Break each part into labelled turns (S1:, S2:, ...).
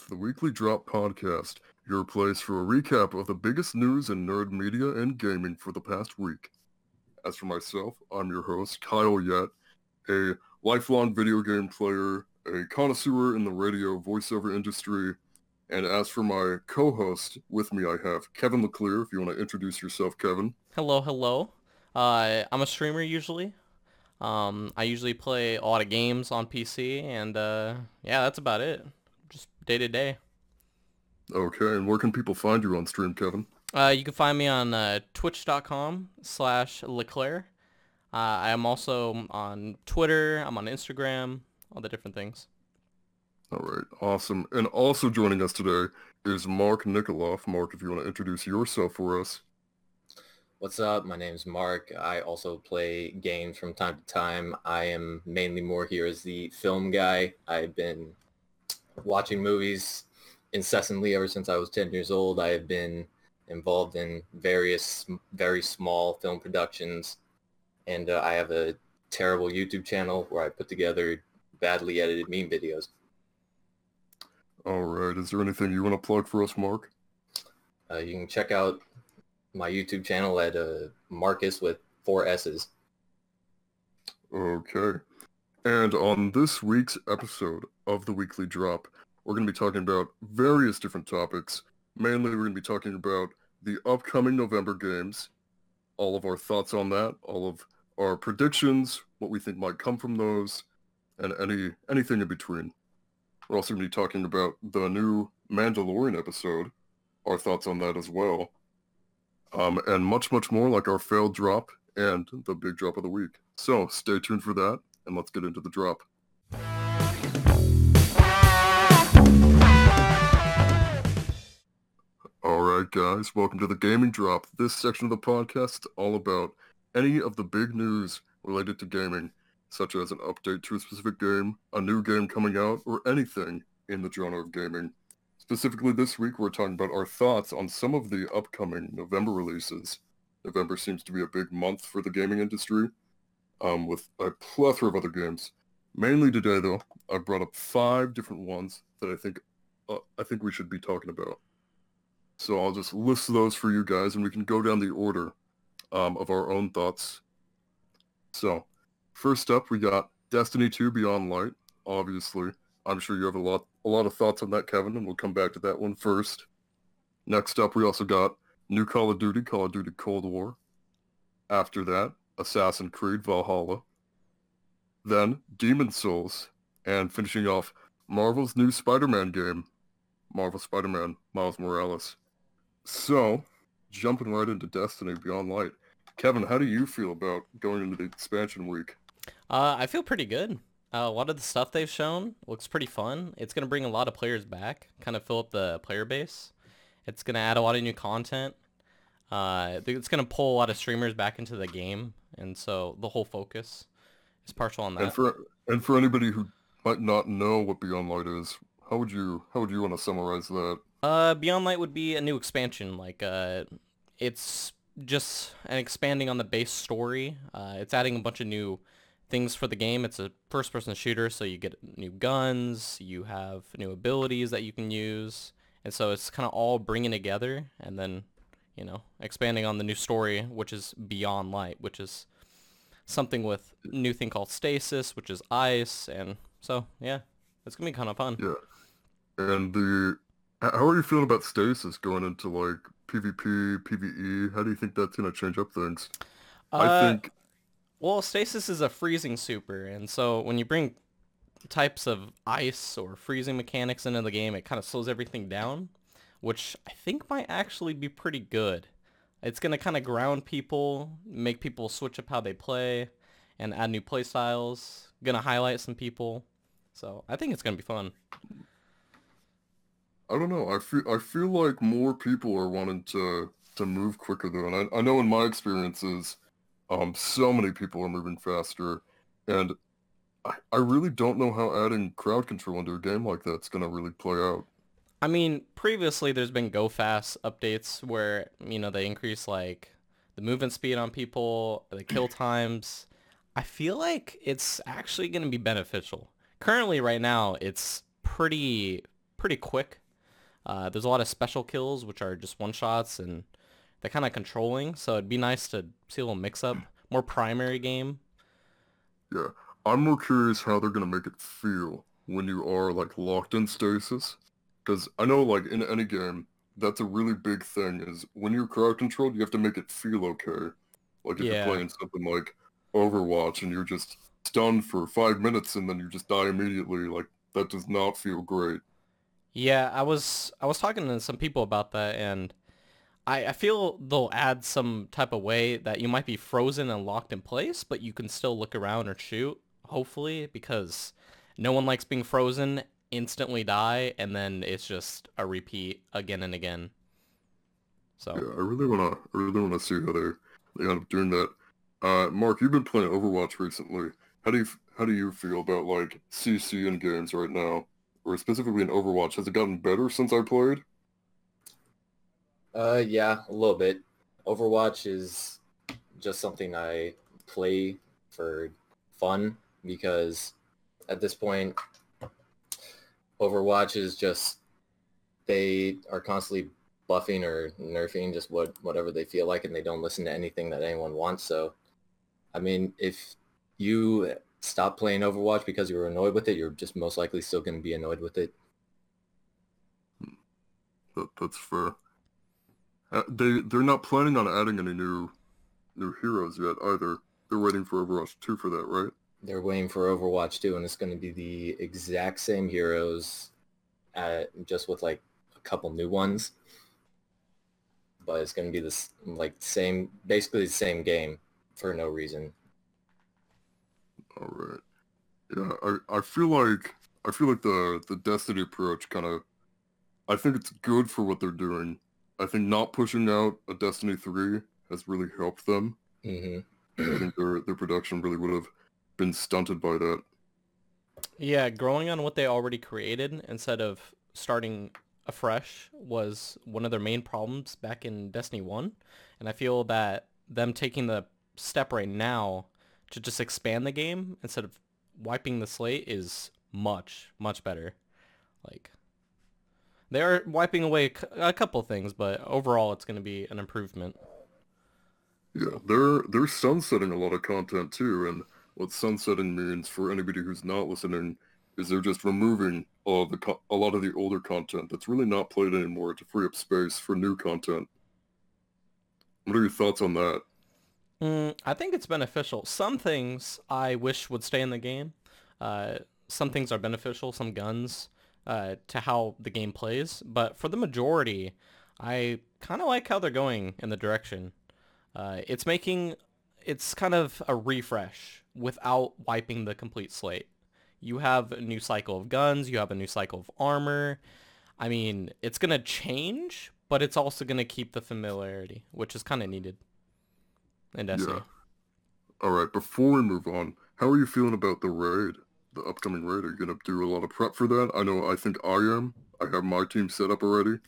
S1: to the Weekly Drop Podcast, your place for a recap of the biggest news in nerd media and gaming for the past week. As for myself, I'm your host, Kyle Yet, a lifelong video game player, a connoisseur in the radio voiceover industry, and as for my co-host, with me I have Kevin LeClaire, if you want to introduce yourself, Kevin.
S2: Hello, hello. Uh, I'm a streamer usually. Um, I usually play a lot of games on PC, and uh, yeah, that's about it. Just day to day.
S1: Okay, and where can people find you on stream, Kevin?
S2: Uh, you can find me on uh, twitch.com slash Leclaire. Uh, I am also on Twitter. I'm on Instagram, all the different things.
S1: All right, awesome. And also joining us today is Mark Nikoloff. Mark, if you want to introduce yourself for us.
S3: What's up? My name is Mark. I also play games from time to time. I am mainly more here as the film guy. I've been watching movies incessantly ever since I was 10 years old. I have been involved in various very small film productions and uh, I have a terrible YouTube channel where I put together badly edited meme videos.
S1: All right. Is there anything you want to plug for us, Mark?
S3: Uh, you can check out my YouTube channel at uh, Marcus with four S's.
S1: Okay. And on this week's episode of the Weekly Drop, we're going to be talking about various different topics. Mainly, we're going to be talking about the upcoming November games, all of our thoughts on that, all of our predictions, what we think might come from those, and any anything in between. We're also going to be talking about the new Mandalorian episode, our thoughts on that as well um, and much, much more like our failed drop and the big drop of the week. So stay tuned for that, and let's get into the drop. All right, guys, welcome to the Gaming Drop. This section of the podcast is all about any of the big news related to gaming, such as an update to a specific game, a new game coming out, or anything in the genre of gaming. Specifically this week, we're talking about our thoughts on some of the upcoming November releases. November seems to be a big month for the gaming industry, um, with a plethora of other games. Mainly today, though, I brought up five different ones that I think uh, I think we should be talking about. So I'll just list those for you guys, and we can go down the order um, of our own thoughts. So, first up, we got Destiny 2 Beyond Light, obviously. I'm sure you have a lot a lot of thoughts on that, Kevin, and we'll come back to that one first. Next up, we also got new Call of Duty, Call of Duty Cold War. After that, Assassin's Creed Valhalla. Then Demon Souls, and finishing off Marvel's new Spider-Man game, Marvel Spider-Man Miles Morales. So, jumping right into Destiny Beyond Light. Kevin, how do you feel about going into the expansion week?
S2: Uh, I feel pretty good. Uh, a lot of the stuff they've shown looks pretty fun. It's going to bring a lot of players back, kind of fill up the player base. It's going to add a lot of new content. Uh, it's going to pull a lot of streamers back into the game, and so the whole focus is partial on that.
S1: And for and for anybody who might not know what Beyond Light is, how would you how would you want to summarize that?
S2: Uh, Beyond Light would be a new expansion. Like, uh, it's just an expanding on the base story. Uh, it's adding a bunch of new things for the game. It's a first-person shooter, so you get new guns, you have new abilities that you can use, and so it's kind of all bringing together, and then, you know, expanding on the new story, which is Beyond Light, which is something with new thing called Stasis, which is ice, and so yeah, it's gonna be kind of fun.
S1: Yeah, and the how are you feeling about Stasis going into like PvP, PvE? How do you think that's gonna change up things?
S2: Uh, I think well, stasis is a freezing super, and so when you bring types of ice or freezing mechanics into the game, it kind of slows everything down, which I think might actually be pretty good. It's going to kind of ground people, make people switch up how they play, and add new play styles. Going to highlight some people. So I think it's going to be fun.
S1: I don't know. I feel I feel like more people are wanting to to move quicker though, and I, I know in my experiences, um, so many people are moving faster, and I, I really don't know how adding crowd control into a game like that's to really play out.
S2: I mean, previously there's been go fast updates where, you know, they increase like the movement speed on people, the kill times. I feel like it's actually going to be beneficial. Currently right now, it's pretty pretty quick. Uh, there's a lot of special kills, which are just one-shots, and they're kind of controlling, so it'd be nice to see a little mix-up. More primary game.
S1: Yeah, I'm more curious how they're gonna make it feel when you are like locked in stasis. Because I know like in any game, that's a really big thing is when you're crowd controlled, you have to make it feel okay. Like if
S2: Yeah.
S1: you're playing something like Overwatch and you're just stunned for five minutes and then you just die immediately, like that does not feel great.
S2: Yeah, I was I was talking to some people about that, and I, I feel they'll add some type of way that you might be frozen and locked in place, but you can still look around or shoot, hopefully, because no one likes being frozen, instantly die, and then it's just a repeat again and again. So
S1: Yeah, I really wanna, I really wanna see how they, they end up doing that. Uh, Mark, you've been playing Overwatch recently. How do you, how do you feel about like CC in games right now, or specifically in Overwatch? Has it gotten better since I played?
S3: Uh, yeah, a little bit. Overwatch is just something I play for fun because at this point, Overwatch is just they are constantly buffing or nerfing just what whatever they feel like, and they don't listen to anything that anyone wants. So, I mean, if you stop playing Overwatch because you were annoyed with it, you're just most likely still going to be annoyed with it.
S1: That, that's fair. Uh, they they're not planning on adding any new new heroes yet either. They're waiting for Overwatch 2 for that, right?
S3: They're waiting for Overwatch 2, and it's going to be the exact same heroes, at, just with like a couple new ones. But it's going to be this like same, basically the same game for no reason.
S1: All right. Yeah, I I feel like I feel like the the Destiny approach kind of I think it's good for what they're doing. I think not pushing out a Destiny 3 has really helped them.
S3: hmm
S1: I think their their production really would have been stunted by that.
S2: Yeah, growing on what they already created instead of starting afresh was one of their main problems back in Destiny 1. And I feel that them taking the step right now to just expand the game instead of wiping the slate is much, much better. Like, they are wiping away a couple things, but overall it's going to be an improvement.
S1: Yeah, they're they're sunsetting a lot of content too, and what sunsetting means for anybody who's not listening is they're just removing the co- a lot of the older content that's really not played anymore to free up space for new content. What are your thoughts on that?
S2: Mm, I think it's beneficial. Some things I wish would stay in the game. Uh, some things are beneficial, some guns, uh, to how the game plays. But for the majority, I kind of like how they're going in the direction. Uh, it's making, it's kind of a refresh without wiping the complete slate. You have a new cycle of guns, you have a new cycle of armor. I mean, it's going to change, but it's also going to keep the familiarity, which is kind of needed in Destiny.
S1: Yeah. All right, before we move on, how are you feeling about the raid, the upcoming raid? Are you gonna do a lot of prep for that? I know, I think I am. I have my team set up already.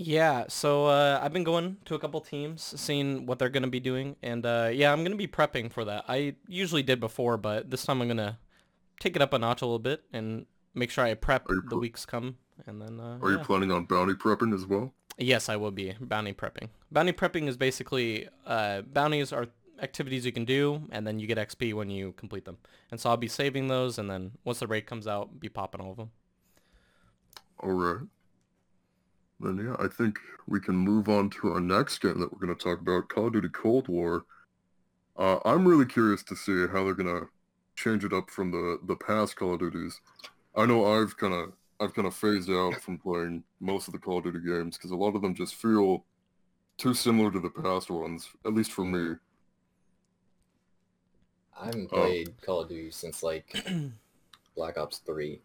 S2: Yeah, so uh, I've been going to a couple teams, seeing what they're going to be doing, and uh, yeah, I'm going to be prepping for that. I usually did before, but this time I'm going to take it up a notch a little bit and make sure I prep the weeks come, and then uh,
S1: Are you
S2: yeah.
S1: planning on bounty prepping as well?
S2: Yes, I will be bounty prepping. Bounty prepping is basically uh, bounties are activities you can do, and then you get XP when you complete them. And so I'll be saving those, and then once the raid comes out, be popping all of them.
S1: All right. Then yeah, I think we can move on to our next game that we're going to talk about, Call of Duty Cold War. Uh, I'm really curious to see how they're going to change it up from the the past Call of Duties. I know I've kind of I've kind of phased out from playing most of the Call of Duty games because a lot of them just feel too similar to the past ones, at least for me.
S3: I haven't
S1: Oh.
S3: played Call of Duty since like Black Ops 3.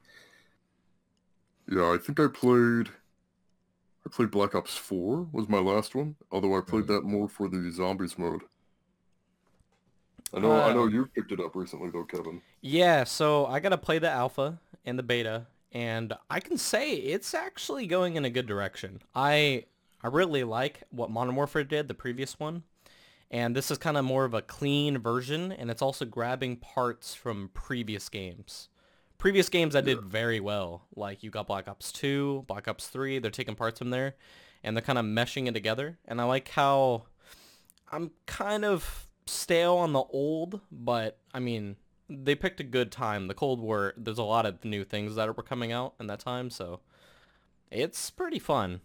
S1: Yeah, I think I played I played Black Ops 4 was my last one, although I played
S3: Mhm.
S1: that more for the zombies mode. I know I know
S2: Uh,
S1: you picked it up recently though, Kevin.
S2: Yeah, so I gotta play the alpha and the beta, and I can say it's actually going in a good direction. I I really like what Modern Warfare did, the previous one, and this is kind of more of a clean version, and it's also grabbing parts from previous games. Previous games that did very well. Like you got Black Ops 2, Black Ops 3, they're taking parts from there and they're kind of meshing it together. And I like how I'm kind of stale on the old, but I mean, they picked a good time. The Cold War, there's a lot of new things that were coming out in that time, so it's pretty fun.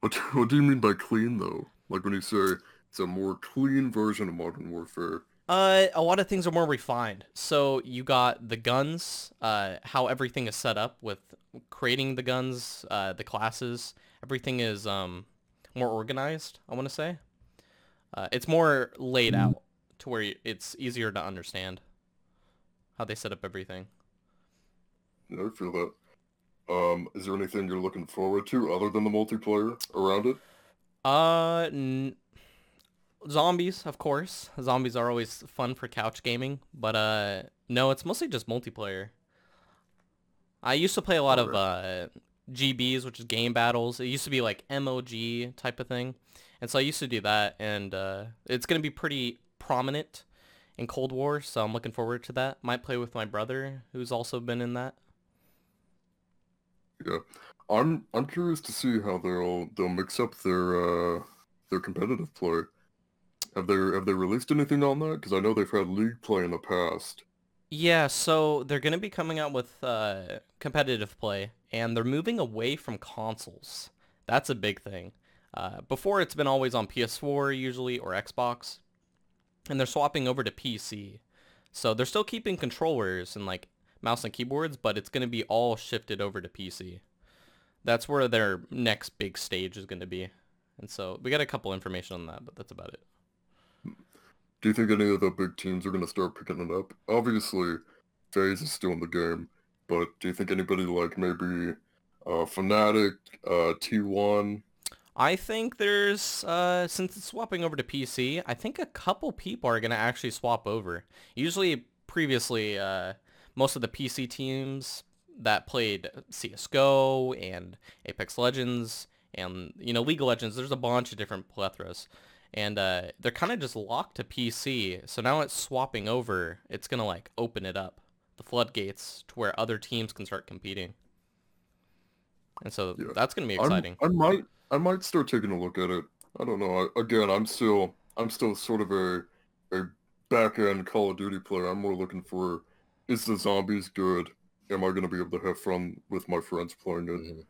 S1: What what do you mean by clean though? Like when you say it's a more clean version of Modern Warfare.
S2: Uh, a lot of things are more refined. So you got the guns, uh, how everything is set up with creating the guns, uh, the classes. Everything is um more organized. I want to say. Uh, it's more laid out to where it's easier to understand how they set up everything.
S1: Yeah, I feel that. Um, is there anything you're looking forward to other than the multiplayer around it?
S2: Uh, n- zombies, of course. Zombies are always fun for couch gaming, but uh, no, it's mostly just multiplayer. I used to play a lot of uh, GBs, which is game battles. It used to be like MOG type of thing, and so I used to do that, and uh, it's gonna be pretty prominent in Cold War, so I'm looking forward to that. Might play with my brother, who's also been in that.
S1: Yeah, I'm I'm curious to see how they'll they'll mix up their uh their competitive play. Have they have they released anything on that? Because I know they've had league play in the past.
S2: Yeah, so they're going to be coming out with uh, competitive play, and they're moving away from consoles. That's a big thing. Uh, before, it's been always on PS4 usually or Xbox, and they're swapping over to PC. So they're still keeping controllers and like mouse and keyboards, but it's going to be all shifted over to PC. That's where their next big stage is going to be. And so we got a couple information on that, but that's about it.
S1: Do you think any of the big teams are going to start picking it up? Obviously, FaZe is still in the game, but do you think anybody like maybe uh, Fnatic, uh, T1?
S2: I think there's, uh, since it's swapping over to PC, I think a couple people are going to actually swap over. Usually, previously, uh, most of the PC teams that played CSGO and Apex Legends and, you know, League of Legends, there's a bunch of different plethoras. And uh, they're kind of just locked to PC. So now it's swapping over. It's going to, like, open it up, the floodgates, to where other teams can start competing. And so
S1: Yeah.
S2: that's going to be
S1: I'm-
S2: exciting.
S1: I might I might start taking a look at it. I don't know. I, again, I'm still I'm still sort of a a back end Call of Duty player. I'm more looking for is the zombies good? Am I going to be able to have fun with my friends playing it?
S3: Mhm.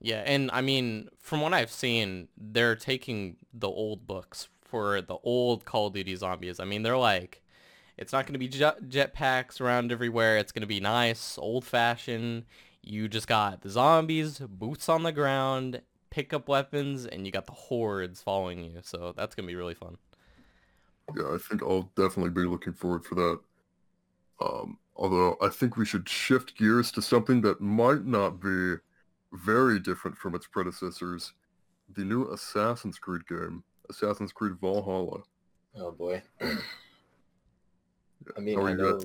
S2: Yeah, and I mean, from what I've seen, they're taking the old books for the old Call of Duty zombies. I mean, they're like, it's not going to be jet jetpacks around everywhere. It's going to be nice, old-fashioned. You just got the zombies, boots on the ground, pick up weapons, and you got the hordes following you. So that's going to be really fun.
S1: Yeah, I think I'll definitely be looking forward for that. Um, although I think we should shift gears to something that might not be very different from its predecessors. The new Assassin's Creed game, Assassin's Creed Valhalla.
S3: Oh boy. I mean, I know?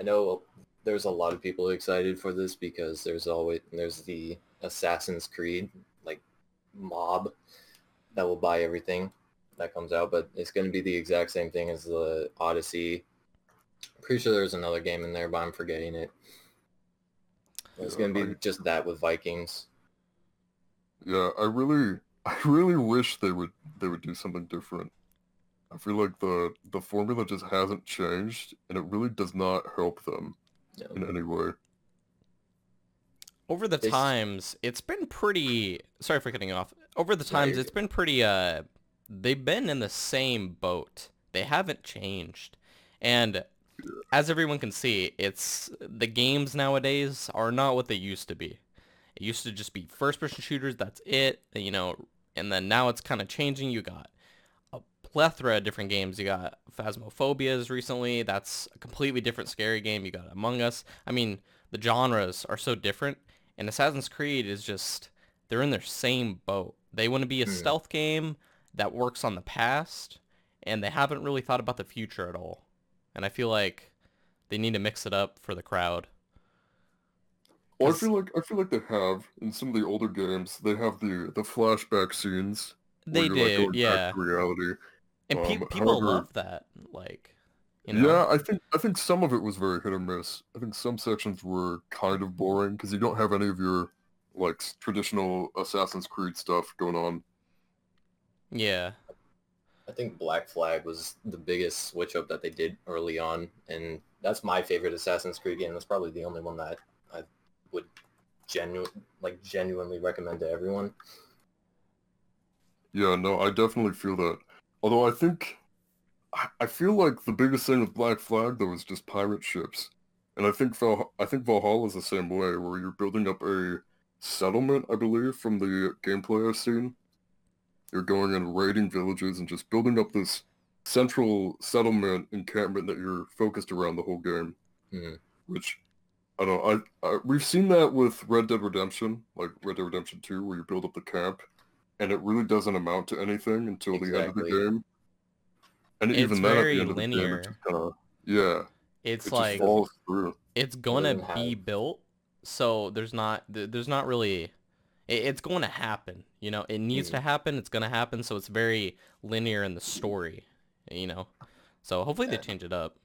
S3: I know there's a lot of people excited for this because there's always there's the Assassin's Creed like mob that will buy everything that comes out, but it's going to be the exact same thing as the Odyssey. Pretty sure there's another game in there, but I'm forgetting it. It's
S1: Yeah,
S3: going to be
S1: I-
S3: just that with Vikings.
S1: Yeah, I really, I really wish they would they would do something different. I feel like the the formula just hasn't changed, and it really does not help them
S3: you
S1: in any way.
S2: Over the
S3: They s-
S2: times, it's been pretty. Sorry for cutting you off. Over the times, it's been pretty. Uh, they've been in the same boat. They haven't changed, and as everyone can see, it's the games nowadays are not what they used to be. It used to just be first-person shooters. That's it. You know, and then now it's kind of changing. You got a plethora of different games. You got Phasmophobias recently. That's a completely different scary game. You got Among Us. I mean, the genres are so different. And Assassin's Creed is just, they're in their same boat. They want to be a
S3: Hmm.
S2: stealth game that works on the past, and they haven't really thought about the future at all. And I feel like they need to mix it up for the crowd.
S1: Well, I feel like I feel like they have in some of the older games. They have the the flashback scenes.
S2: They
S1: you're, like,
S2: yeah.
S1: Back to reality.
S2: And pe-
S1: Um,
S2: people
S1: however-
S2: love that. Like, You know?
S1: Yeah, I think I think some of it was very hit or miss. I think some sections were kind of boring because you don't have any of your like traditional Assassin's Creed stuff going on.
S2: Yeah.
S3: I think Black Flag was the biggest switch up that they did early on, and that's my favorite Assassin's Creed game. That's probably the only one that I would genu like genuinely recommend to everyone.
S1: Yeah, no, I definitely feel that. Although I think I- feel like the biggest thing with Black Flag though is just pirate ships, and I think Val I think Valhalla is the same way, where you're building up a settlement, I believe, from the gameplay I've seen. You're going and raiding villages and just building up this central settlement encampment that you're focused around the whole game.
S3: Mhm.
S1: Which I don't know. I, I we've seen that with Red Dead Redemption, like Red Dead Redemption 2, where you build up the camp, and it really doesn't amount to anything until the end of the
S3: Exactly.
S1: game. And
S2: It's
S1: even then, at the end of the game,
S2: linear.
S1: it just kind of yeah,
S2: It's
S1: it
S2: like
S1: just falls through.
S2: it's gonna
S3: doesn't
S2: be built, so there's not there's not really it, it's going to happen. You know, it needs to
S3: Mhm.
S2: happen. It's gonna happen. So it's very linear in the story. You know, so hopefully they change it up.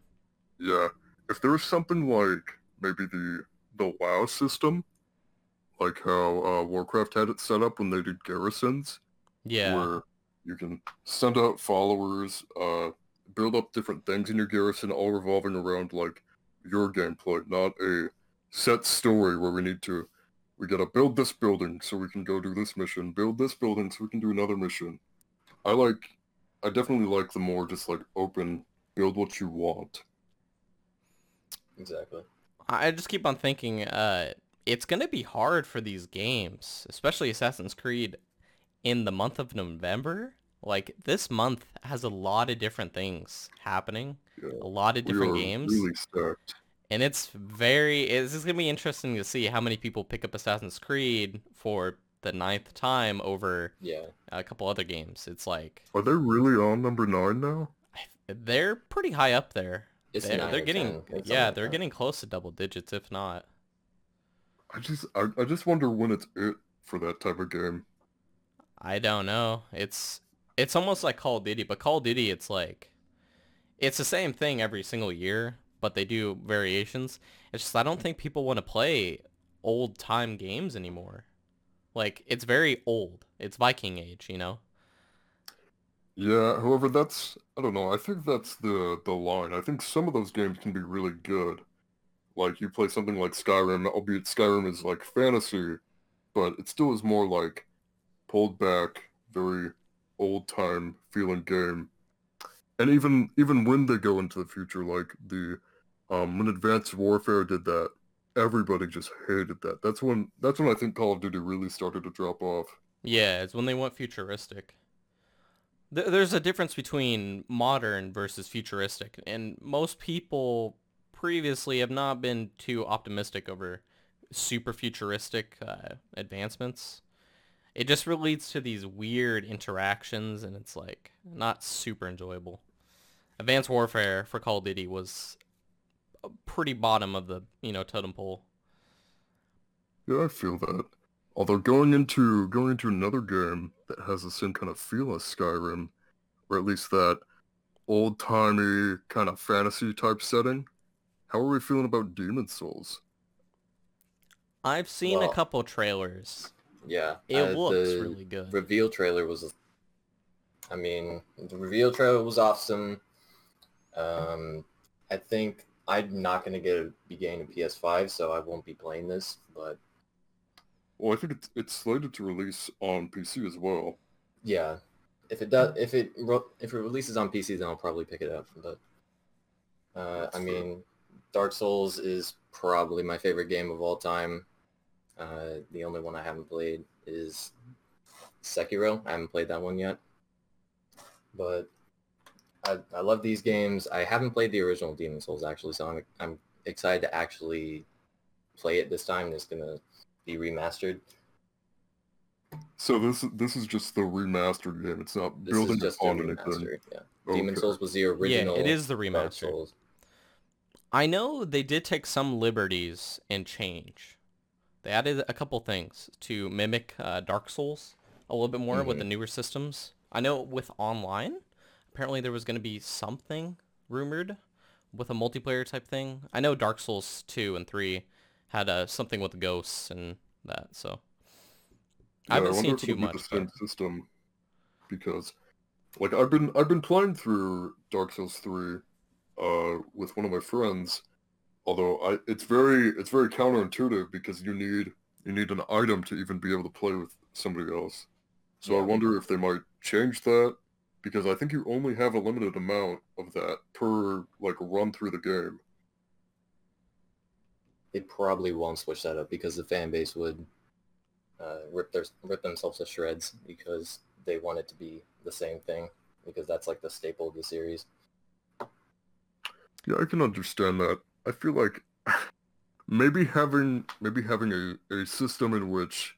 S1: Yeah, if there was something like maybe the the WoW system, like how uh, Warcraft had it set up when they did garrisons,
S2: Yeah.
S1: where you can send out followers, uh, build up different things in your garrison, all revolving around like your gameplay, not a set story where we need to, we gotta build this building so we can go do this mission, build this building so we can do another mission. I like, I definitely like the more just like open, build what you want.
S3: Exactly.
S2: I just keep on thinking, uh, it's gonna be hard for these games, especially Assassin's Creed, in the month of November. Like this month has a lot of different things happening,
S1: Yeah,
S2: a lot of
S1: we
S2: different
S1: are
S2: games,
S1: really stacked.
S2: And it's very. It's just gonna be interesting to see how many people pick up Assassin's Creed for the ninth time over
S3: Yeah.
S2: a couple other games. It's like
S1: Are they really on number nine now?
S2: they're pretty high up there.
S3: It's
S2: They're, they're getting
S3: 10,
S2: yeah, they're
S3: that.
S2: getting close to double digits, if not.
S1: I just, I, I just wonder when it's it for that type of game.
S2: I don't know. It's it's almost like Call of Duty, but Call of Duty it's like it's the same thing every single year, but they do variations. It's just I don't think people want to play old time games anymore. Like it's very old. It's Viking age, you know.
S1: Yeah, however, that's I don't know. I think that's the the line. I think some of those games can be really good. Like you play something like Skyrim, albeit Skyrim is like fantasy, but it still is more like pulled back, very old time feeling game. And even even when they go into the future, like the um when Advanced Warfare did that, everybody just hated that. That's when that's when I think Call of Duty really started to drop off.
S2: Yeah, it's when they went futuristic. Th- There's a difference between modern versus futuristic, and most people previously have not been too optimistic over super futuristic uh, advancements. It just leads to these weird interactions, and it's like not super enjoyable. Advanced Warfare for Call of Duty was pretty bottom of the you know totem pole.
S1: Yeah, I feel that. Although going into going into another game that has the same kind of feel as Skyrim, or at least that old timey kind of fantasy type setting, how are we feeling about Demon Souls?
S2: I've seen a couple trailers.
S3: Yeah.
S2: It
S3: uh,
S2: looks
S3: the
S2: really good.
S3: Reveal trailer was, I mean, the reveal trailer was awesome. Um, I think I'm not gonna get a, be getting a PS5, so I won't be playing this. But
S1: Well, I think it's it's slated to release on PC as well.
S3: yeah, if it does, if it if it releases on PC, then I'll probably pick it up. But uh, I mean, Dark Souls is probably my favorite game of all time. Uh, the only one I haven't played is Sekiro. I haven't played that one yet. But I, I love these games. I haven't played the original Demon Souls actually, so I'm I'm excited to actually play it this time. It's gonna be remastered.
S1: So this this is just the remastered game. It's not
S3: This
S1: building
S3: is just a
S1: upon anything.
S3: remaster. Yeah. Demon Souls was the original.
S2: Yeah, it is the
S3: Dark
S2: remaster.
S3: Souls.
S2: I know they did take some liberties and change. They added a couple things to mimic uh, Dark Souls a little bit more with the newer systems. I know with online, apparently there was going to be something rumored with a multiplayer type thing. I know Dark Souls 2 and 3 had uh, something with ghosts and that, so I haven't
S1: wonder
S2: seen
S1: if
S2: too much.
S1: the same
S2: but-
S1: system because, like, I've been I've been playing through Dark Souls three, uh, with one of my friends. Although I, it's very it's very counterintuitive because you need you need an item to even be able to play with somebody else. So I wonder if they might change that because I think you only have a limited amount of that per like run through the game.
S3: They probably won't switch that up because the fan base would uh, rip their rip themselves to shreds because they want it to be the same thing because that's like the staple of the series.
S1: Yeah, I can understand that. I feel like maybe having maybe having a, a system in which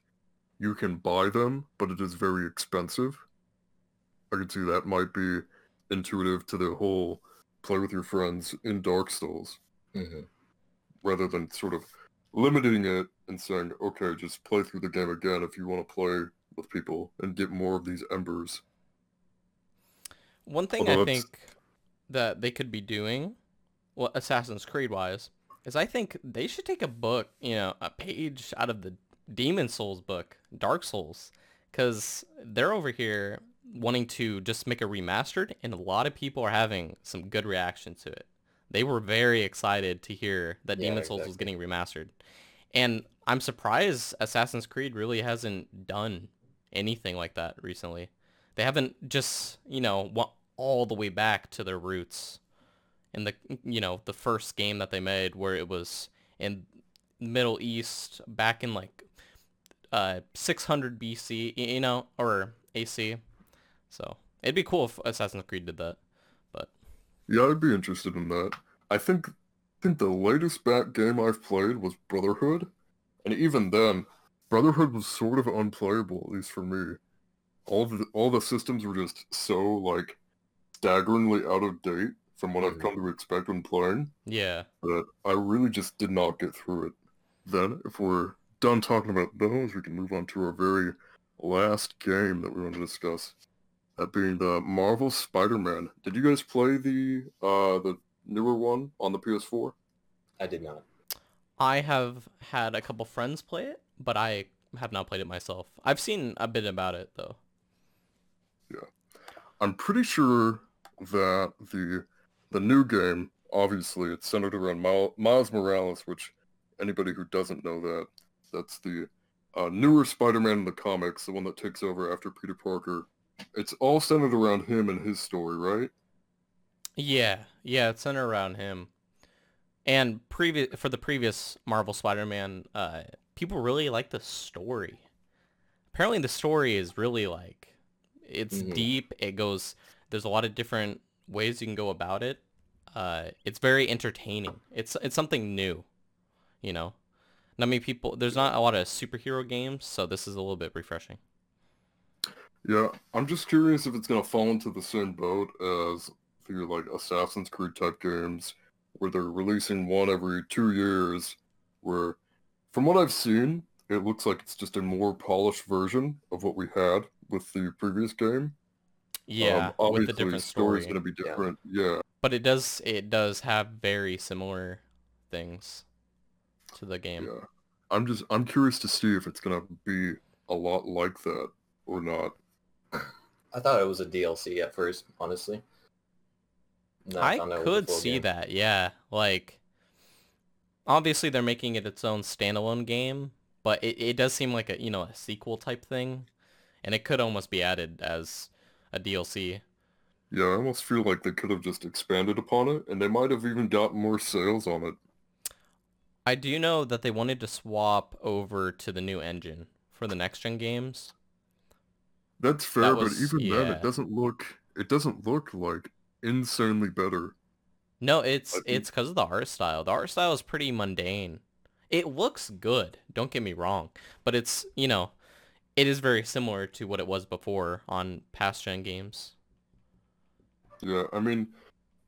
S1: you can buy them, but it is very expensive. I could see that might be intuitive to the whole play with your friends in Dark Souls,
S3: hmm
S1: rather than sort of limiting it and saying, okay, just play through the game again if you want to play with people and get more of these embers.
S2: One thing
S1: Although
S2: I
S1: that's-
S2: think that they could be doing, well, Assassin's Creed wise, is I think they should take a book, you know, a page out of the Demon Souls book, Dark Souls, because they're over here wanting to just make a remastered, and a lot of people are having some good reaction to it. They were very excited to hear that
S3: Yeah,
S2: Demon Souls was getting remastered. And I'm surprised Assassin's Creed really hasn't done anything like that recently. They haven't just, you know, went all the way back to their roots in the, you know, the first game that they made where it was in Middle East back in like uh 600 BC, you know, or AC. So it'd be cool if Assassin's Creed did that. But
S1: Yeah, I'd be interested in that. I think I think the latest bat game I've played was Brotherhood, and even then, Brotherhood was sort of unplayable, at least for me. All the all the systems were just so like staggeringly out of date from what I've
S3: Mhm.
S1: come to expect when playing
S2: yeah,
S1: that I really just did not get through it. Then, if we're done talking about those, we can move on to our very last game that we want to discuss. That being the Marvel Spider-Man. Did you guys play the uh the newer one on the PS4?
S3: I did not.
S2: I have had a couple friends play it, but I have not played it myself. I've seen a bit about it though.
S1: Yeah, I'm pretty sure that the the new game, obviously, it's centered around Mil- Miles Morales, which anybody who doesn't know that, that's the uh, newer Spider-Man in the comics, the one that takes over after Peter Parker. It's all centered around him and his story, right?
S2: Yeah, yeah, it's centered around him. And previous for the previous Marvel Spider-Man, uh, people really like the story. Apparently, the story is really like it's
S3: Mhm.
S2: deep. It goes. There's a lot of different ways you can go about it. Uh, it's very entertaining. It's it's something new, you know. Not many people. There's not a lot of superhero games, so this is a little bit refreshing.
S1: Yeah, I'm just curious if it's gonna fall into the same boat as the like Assassin's Creed type games, where they're releasing one every two years. Where, from what I've seen, it looks like it's just a more polished version of what we had with the previous game.
S2: Yeah,
S1: um, obviously,
S2: with a different
S1: story's
S2: story.
S1: gonna be
S3: Yeah.
S1: different. Yeah,
S2: But it does it does have very similar things to the game.
S1: yeah. I'm just I'm curious to see if it's gonna be a lot like that or not.
S3: I thought it was a DLC at first, honestly. And then
S2: I
S3: found out it was a
S2: could see
S3: game.
S2: that, yeah. Like obviously they're making it its own standalone game, but it, it does seem like a you know a sequel type thing. And it could almost be added as a DLC.
S1: Yeah, I almost feel like they could have just expanded upon it, and they might have even got more sales on it.
S2: I do know that they wanted to swap over to the new engine for the next gen games.
S1: That's fair,
S2: was-
S1: but even then, it doesn't look it doesn't look like insanely better.
S2: No, it's
S1: I
S2: it's because of the art style. The art style is pretty mundane. It looks good, don't get me wrong, but it's, you know, it is very similar to what it was before on past gen games.
S1: Yeah, I mean,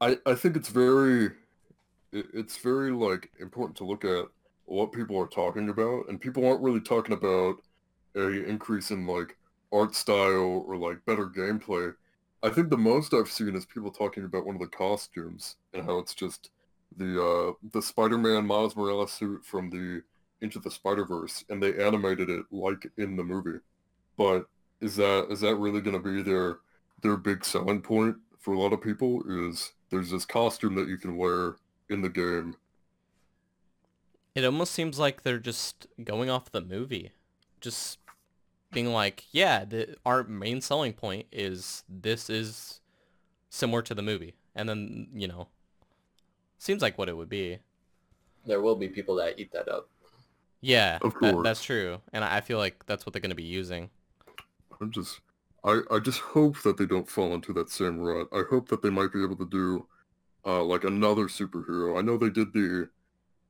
S1: I I think it's very it, it's very like important to look at what people are talking about, and people aren't really talking about a increase in like art style or like better gameplay. I think the most I've seen is people talking about one of the costumes and how it's just the uh, the Spider-Man Miles Morales suit from the Into the Spider-Verse, and they animated it like in the movie. But is that is that really going to be their their big selling point for a lot of people? Is there's this costume that you can wear in the game.
S2: It almost seems like they're just going off the movie, just being like, yeah, the, our main selling point is this is similar to the movie, and then you know, seems like what it would be.
S3: There will be people that eat that up.
S2: Yeah,
S1: Of
S2: that- that's true, and I I feel like that's what they're going to be using.
S1: I'm just I I just hope that they don't fall into that same rut. I hope that they might be able to do uh like another superhero. I know they did the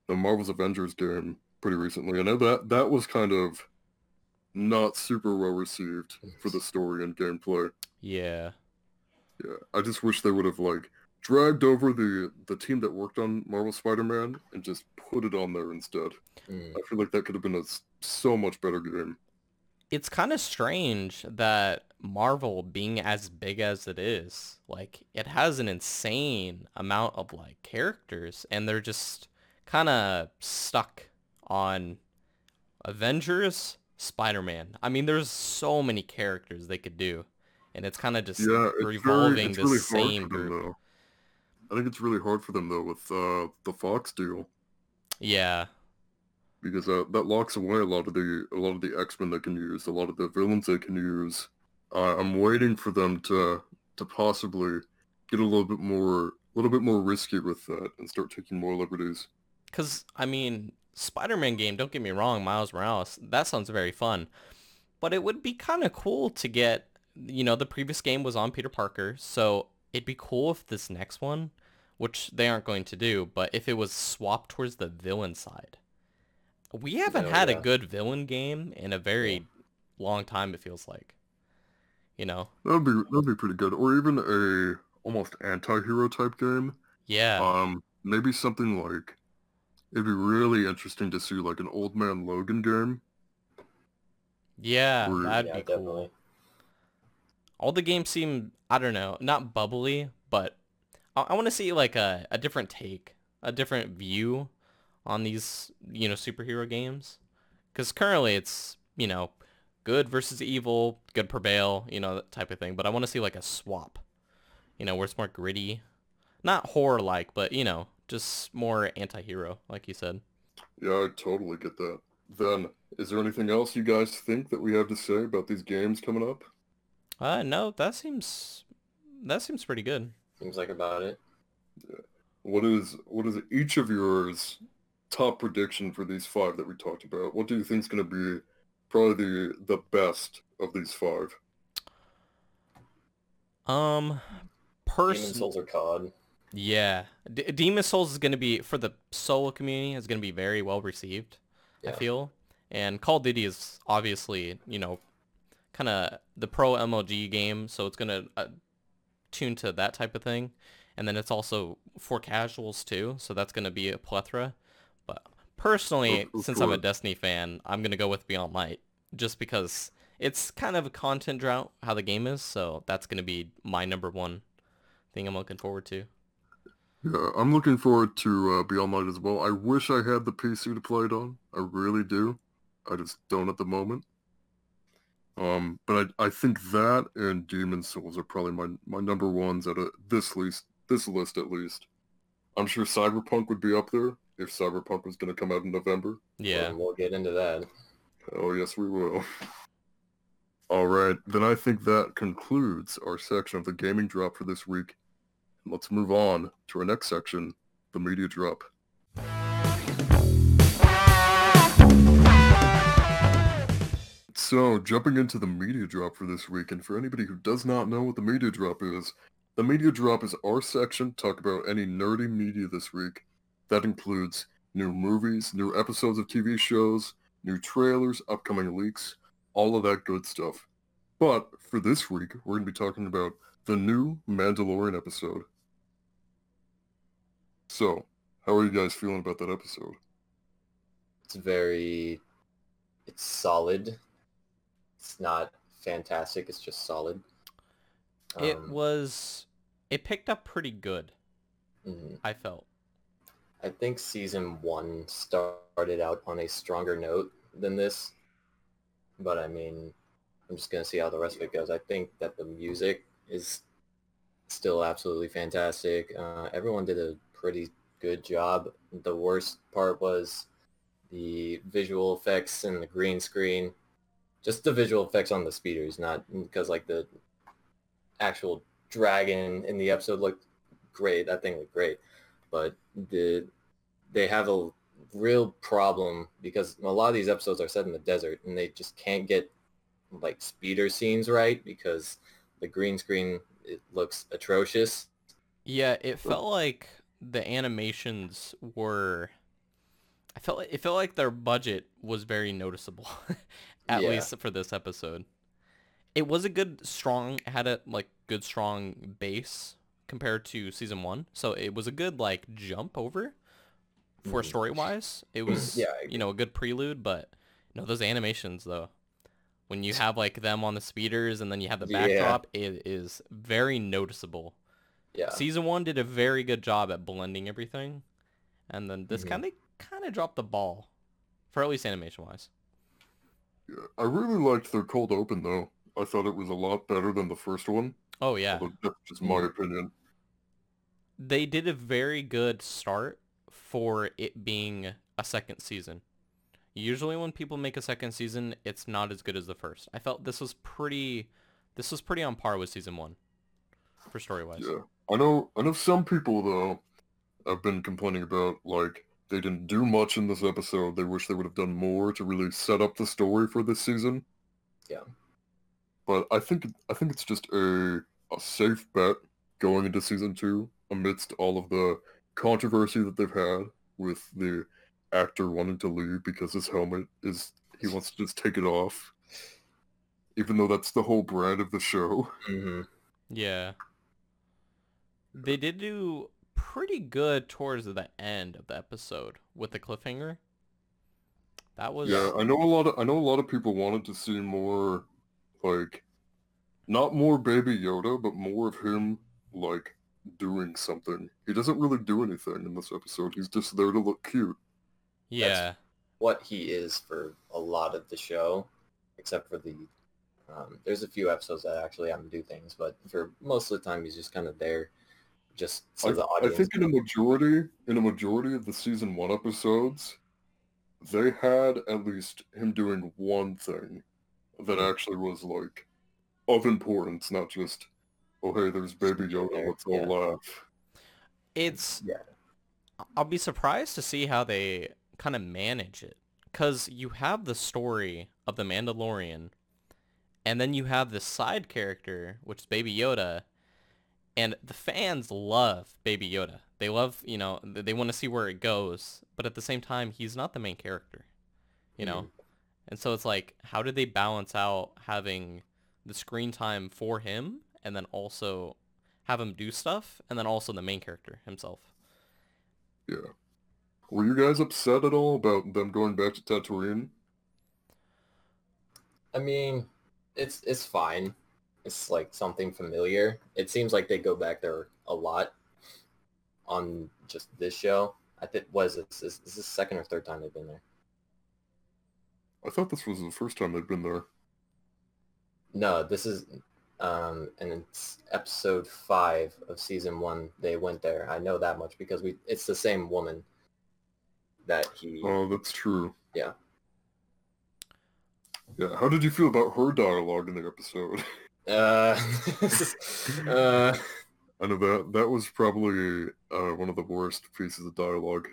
S1: the Marvel's Avengers game pretty recently. I know that that was kind of not super well received for the story and gameplay.
S2: Yeah,
S1: Yeah, I just wish they would have like dragged over the the team that worked on Marvel Spider-Man and just put it on there instead.
S3: Mm.
S1: I feel like that could have been a so much better game.
S2: it's kind of strange that Marvel being as big as it is, like it has an insane amount of like characters and they're just kind of stuck on Avengers, Spider-Man. I mean, there's so many characters they could do and it's kind of just
S1: Yeah,
S2: revolving
S1: very,
S2: the
S1: really
S2: same
S1: them
S2: group.
S1: though. I think it's really hard for them though with uh, the Fox deal
S2: Yeah.
S1: because uh, that locks away a lot of the a lot of the X Men they can use, a lot of the villains they can use. Uh, I'm waiting for them to to possibly get a little bit more a little bit more risky with that and start taking more liberties.
S2: Cause I mean, Spider-Man game. Don't get me wrong, Miles Morales. That sounds very fun, but it would be kind of cool to get. You know, the previous game was on Peter Parker, so it'd be cool if this next one, which they aren't going to do, but if it was swapped towards the villain side. We haven't
S3: Oh,
S2: had a good villain game in a very long time. It feels like. You know.
S1: That'd be that'd be pretty good, or even a almost anti-hero type game.
S2: Yeah.
S1: Um, maybe something like it'd be really interesting to see like an Old Man Logan game.
S2: yeah.
S1: or-
S2: That'd
S3: yeah,
S2: be cool.
S3: definitely.
S2: all the games seem I don't know, not bubbly, but I, I want to see like a, a different take, a different view on these you know superhero games, because currently it's you know good versus evil, good prevail, you know that type of thing. But I want to see like a swap, you know, where it's more gritty, not horror like, but you know just more anti-hero, like you said.
S1: Yeah, I totally get that. Then, is there anything else you guys think that we have to say about these games coming up?
S2: Uh no, that seems that seems pretty good.
S3: Seems like about it. Yeah.
S1: What is what is each of yours top prediction for these five that we talked about? What do you think is going to be probably the the best of these five?
S2: Um,
S3: Demon
S2: person.
S3: Souls or COD.
S2: Yeah, D- Demon Souls is going to be for the solo community is going to be very well received. I feel, and Call of Duty is obviously you know, kind of the pro MLG game, so it's going to uh, tune to that type of thing, and then it's also for casuals too, so that's going to be a plethora. But personally, since I'm a. Destiny fan, I'm going to go with Beyond Light just because it's kind of a content drought how the game is, so that's going to be my number one thing I'm looking forward to.
S1: Yeah, I'm looking forward to uh, Beyond Light as well. I wish I had the PC to play it on. I really do. I just don't at the moment. Um, but I I think that and Demon Souls are probably my my number ones at a, this least this list at least. I'm sure Cyberpunk would be up there if Cyberpunk was going to come out in November.
S2: Yeah.
S3: And we'll get into that.
S1: Oh yes, we will. All right, then I think that concludes our section of the gaming drop for this week. Let's move on to our next section, the media drop. So, jumping into the media drop for this week, and for anybody who does not know what the media drop is, the media drop is our section to talk about any nerdy media this week. That includes new movies, new episodes of TV shows, new trailers, upcoming leaks, all of that good stuff. But for this week, we're going to be talking about the new Mandalorian episode. So, how are you guys feeling about that episode?
S3: It's very, it's solid. It's not fantastic. It's just solid.
S2: It
S3: Um,
S2: was it picked up pretty good,
S3: mhm.
S2: I felt.
S3: I think season one started out on a stronger note than this, but I mean, I'm just gonna see how the rest of it goes. I think that the music is still absolutely fantastic. Uh, everyone did a pretty good job. The worst part was the visual effects and the green screen. Just the visual effects on the speeders, not because like the actual dragon in the episode looked great. That thing looked great, but the they have a real problem because a lot of these episodes are set in the desert and they just can't get like speeder scenes right because the green screen it looks atrocious.
S2: Yeah, it felt like the animations were I felt like, it felt like their budget was very noticeable at
S3: Yeah.
S2: least for this episode. It was a good strong had a like good strong base compared to season 1. So it was a good like jump over for
S3: Mhm.
S2: story wise. It was
S3: Yeah,
S2: you know a good prelude, but no those animations though. When you have like them on the speeders and then you have the
S3: Yeah.
S2: backdrop, it is very noticeable.
S3: Yeah.
S2: Season one did a very good job at blending everything, and then this kind of kind of dropped the ball, for at least animation wise.
S1: Yeah, I really liked their cold open though. I thought it was a lot better than the first one.
S2: Oh yeah,
S1: although that's just my
S3: Mhm.
S1: opinion.
S2: they did a very good start for it being a second season. Usually when people make a second season, it's not as good as the first. I felt this was pretty, this was pretty on par with season one, for story wise.
S1: Yeah, I know. I know some people though have been complaining about like they didn't do much in this episode. They wish they would have done more to really set up the story for this season.
S3: Yeah.
S1: But I think I think it's just a a safe bet going into season two amidst all of the controversy that they've had with the actor wanting to leave because his helmet is he wants to just take it off. Even though that's the whole brand of the show.
S3: hmm
S2: Yeah. They did do pretty good towards the end of the episode with the cliffhanger. That was
S1: Yeah, I know a lot of I know a lot of people wanted to see more like not more baby Yoda, but more of him like doing something. He doesn't really do anything in this episode. He's just there to look cute.
S2: Yeah.
S3: What he is for a lot of the show, except for the, um, there's a few episodes that actually have him do things, but for most of the time he's just kind of there, just so
S1: I,
S3: the audience.
S1: I think in a majority in a majority of the season one episodes, they had at least him doing one thing that actually was like of importance, not just oh hey, there's baby
S3: Just
S1: Yoda, let's all
S3: yeah.
S1: laugh.
S2: It's
S3: Yeah.
S2: I'll be surprised to see how they kind of manage it cuz you have the story of the Mandalorian and then you have this side character which is Baby Yoda and the fans love Baby Yoda. They love, you know, they want to see where it goes, but at the same time he's not the main character. You know? Hmm. And so it's like, how did they balance out having the screen time for him and then also have him do stuff and then also the main character himself?
S1: Yeah. Were you guys upset at all about them going back to Tatooine?
S3: I mean, it's it's fine. It's like something familiar. It seems like they go back there a lot on just this show. I think was it is this the second or third time they've been there?
S1: I thought this was the first time they'd been there.
S3: No, this is um and it's episode five of season one. They went there. I know that much because we it's the same woman that he
S1: Oh, that's true.
S3: Yeah.
S1: Yeah, how did you feel about her dialogue in the episode?
S3: uh, uh
S1: I know that that was probably uh, one of the worst pieces of dialogue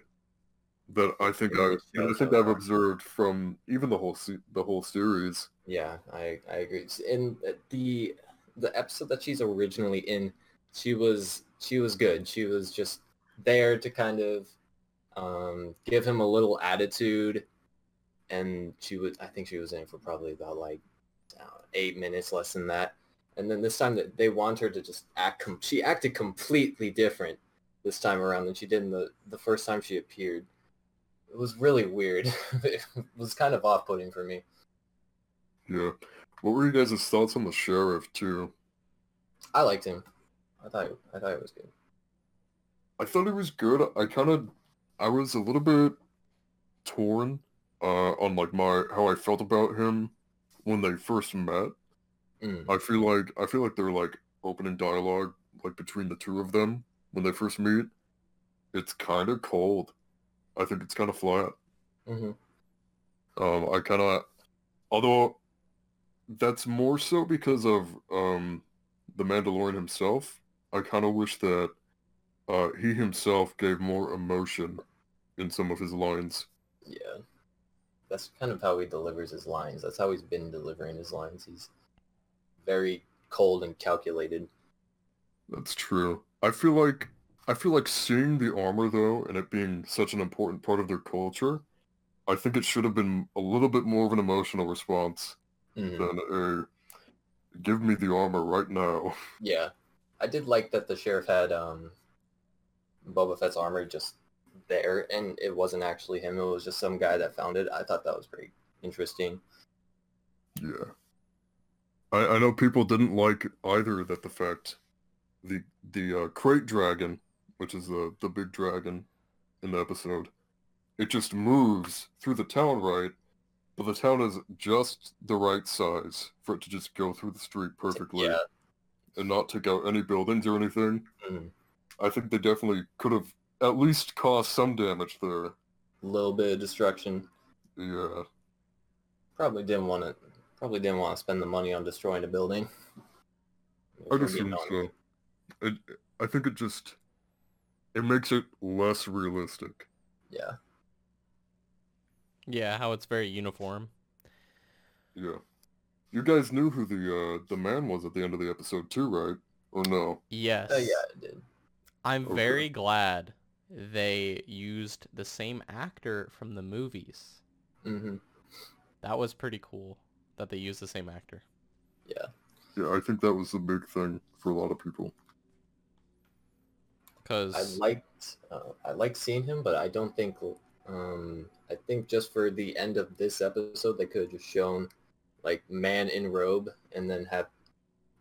S1: that I think I, I think I've observed from even the whole se- the whole series.
S3: Yeah, I I agree. In the the episode that she's originally in, she was she was good. She was just there to kind of um, give him a little attitude, and she was I think she was in for probably about like know, eight minutes, less than that. And then this time that they want her to just act, com- she acted completely different this time around than she did in the the first time she appeared. It was really weird. it was kind of off-putting for me.
S1: Yeah. What were you guys' thoughts on the sheriff too?
S3: I liked him. I thought I thought it was good.
S1: I thought it was good. I kind of I was a little bit torn uh, on like my how I felt about him when they first met.
S3: Mm.
S1: I feel like I feel like they're like opening dialogue like between the two of them when they first meet. It's kind of cold. I think it's kind of flat.
S3: hmm
S1: Um, I kind of, although that's more so because of um, the Mandalorian himself. I kind of wish that uh, he himself gave more emotion in some of his lines.
S3: Yeah. That's kind of how he delivers his lines. That's how he's been delivering his lines. He's very cold and calculated.
S1: That's true. I feel like I feel like seeing the armor though, and it being such an important part of their culture, I think it should have been a little bit more of an emotional response
S3: Mhm.
S1: than a "give me the armor right now."
S3: Yeah. I did like that the sheriff had um, Boba Fett's armor just there, and it wasn't actually him. It was just some guy that found it. I thought that was pretty interesting.
S1: Yeah. I, I know people didn't like either that the fact the the uh, krayt dragon, which is the the big dragon in the episode, it just moves through the town right, but the town is just the right size for it to just go through the street perfectly
S3: Yeah.
S1: and not take out any buildings or anything.
S3: Mhm.
S1: I think they definitely could have at least caused some damage there.
S3: A little bit of destruction.
S1: Yeah.
S3: Probably didn't want to. Probably didn't want to spend the money on destroying a building.
S1: I'd assume so. It, I think it just it makes it less realistic.
S3: Yeah.
S2: Yeah, how it's very uniform.
S1: Yeah. You guys knew who the uh, the man was at the end of the episode too, right? Or no?
S2: Yes.
S3: Oh yeah, it did.
S2: I'm
S1: Okay.
S2: very glad they used the same actor from the movies.
S3: hmm
S2: That was pretty cool that they used the same actor.
S3: Yeah.
S1: Yeah, I think that was the big thing for a lot of people.
S2: Cause
S3: I liked uh, I liked seeing him, but I don't think um I think just for the end of this episode they could have just shown like man in robe and then have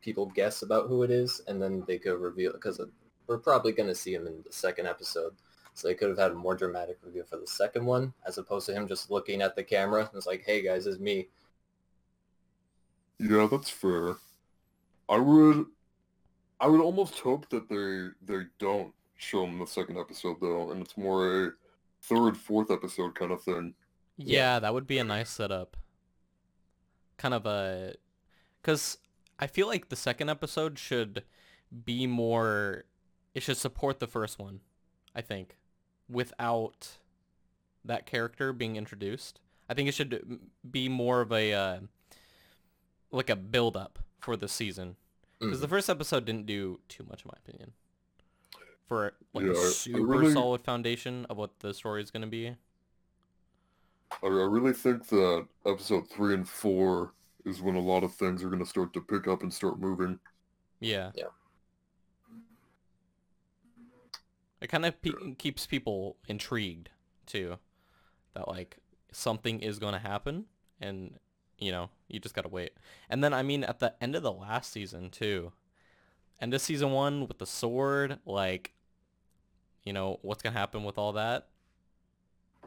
S3: people guess about who it is and then they could reveal because we're probably going to see him in the second episode. So they could have had a more dramatic reveal for the second one as opposed to him just looking at the camera and it's like, "Hey guys, it's me."
S1: Yeah, that's fair. I would I would almost hope that they they don't show him in the second episode though, and it's more a third, fourth episode kind of thing.
S2: Yeah, that would be a nice setup. Kind of a, because I feel like the second episode should be more. It should support the first one, I think, without that character being introduced. I think it should be more of a uh, like a build up for the season because
S3: Mhm.
S2: the first episode didn't do too much, in my opinion. For like
S1: Yeah, I-
S2: a
S1: I
S2: super
S1: really-
S2: solid foundation of what the story is going to be.
S1: I, I really think that episode three and four is when a lot of things are going to start to pick up and start moving.
S2: Yeah.
S3: Yeah.
S2: It kind of pe- keeps people intrigued too, that like something is going to happen, and you know you just gotta wait. And then I mean at the end of the last season too, end of season one with the sword, like, you know what's gonna happen with all that.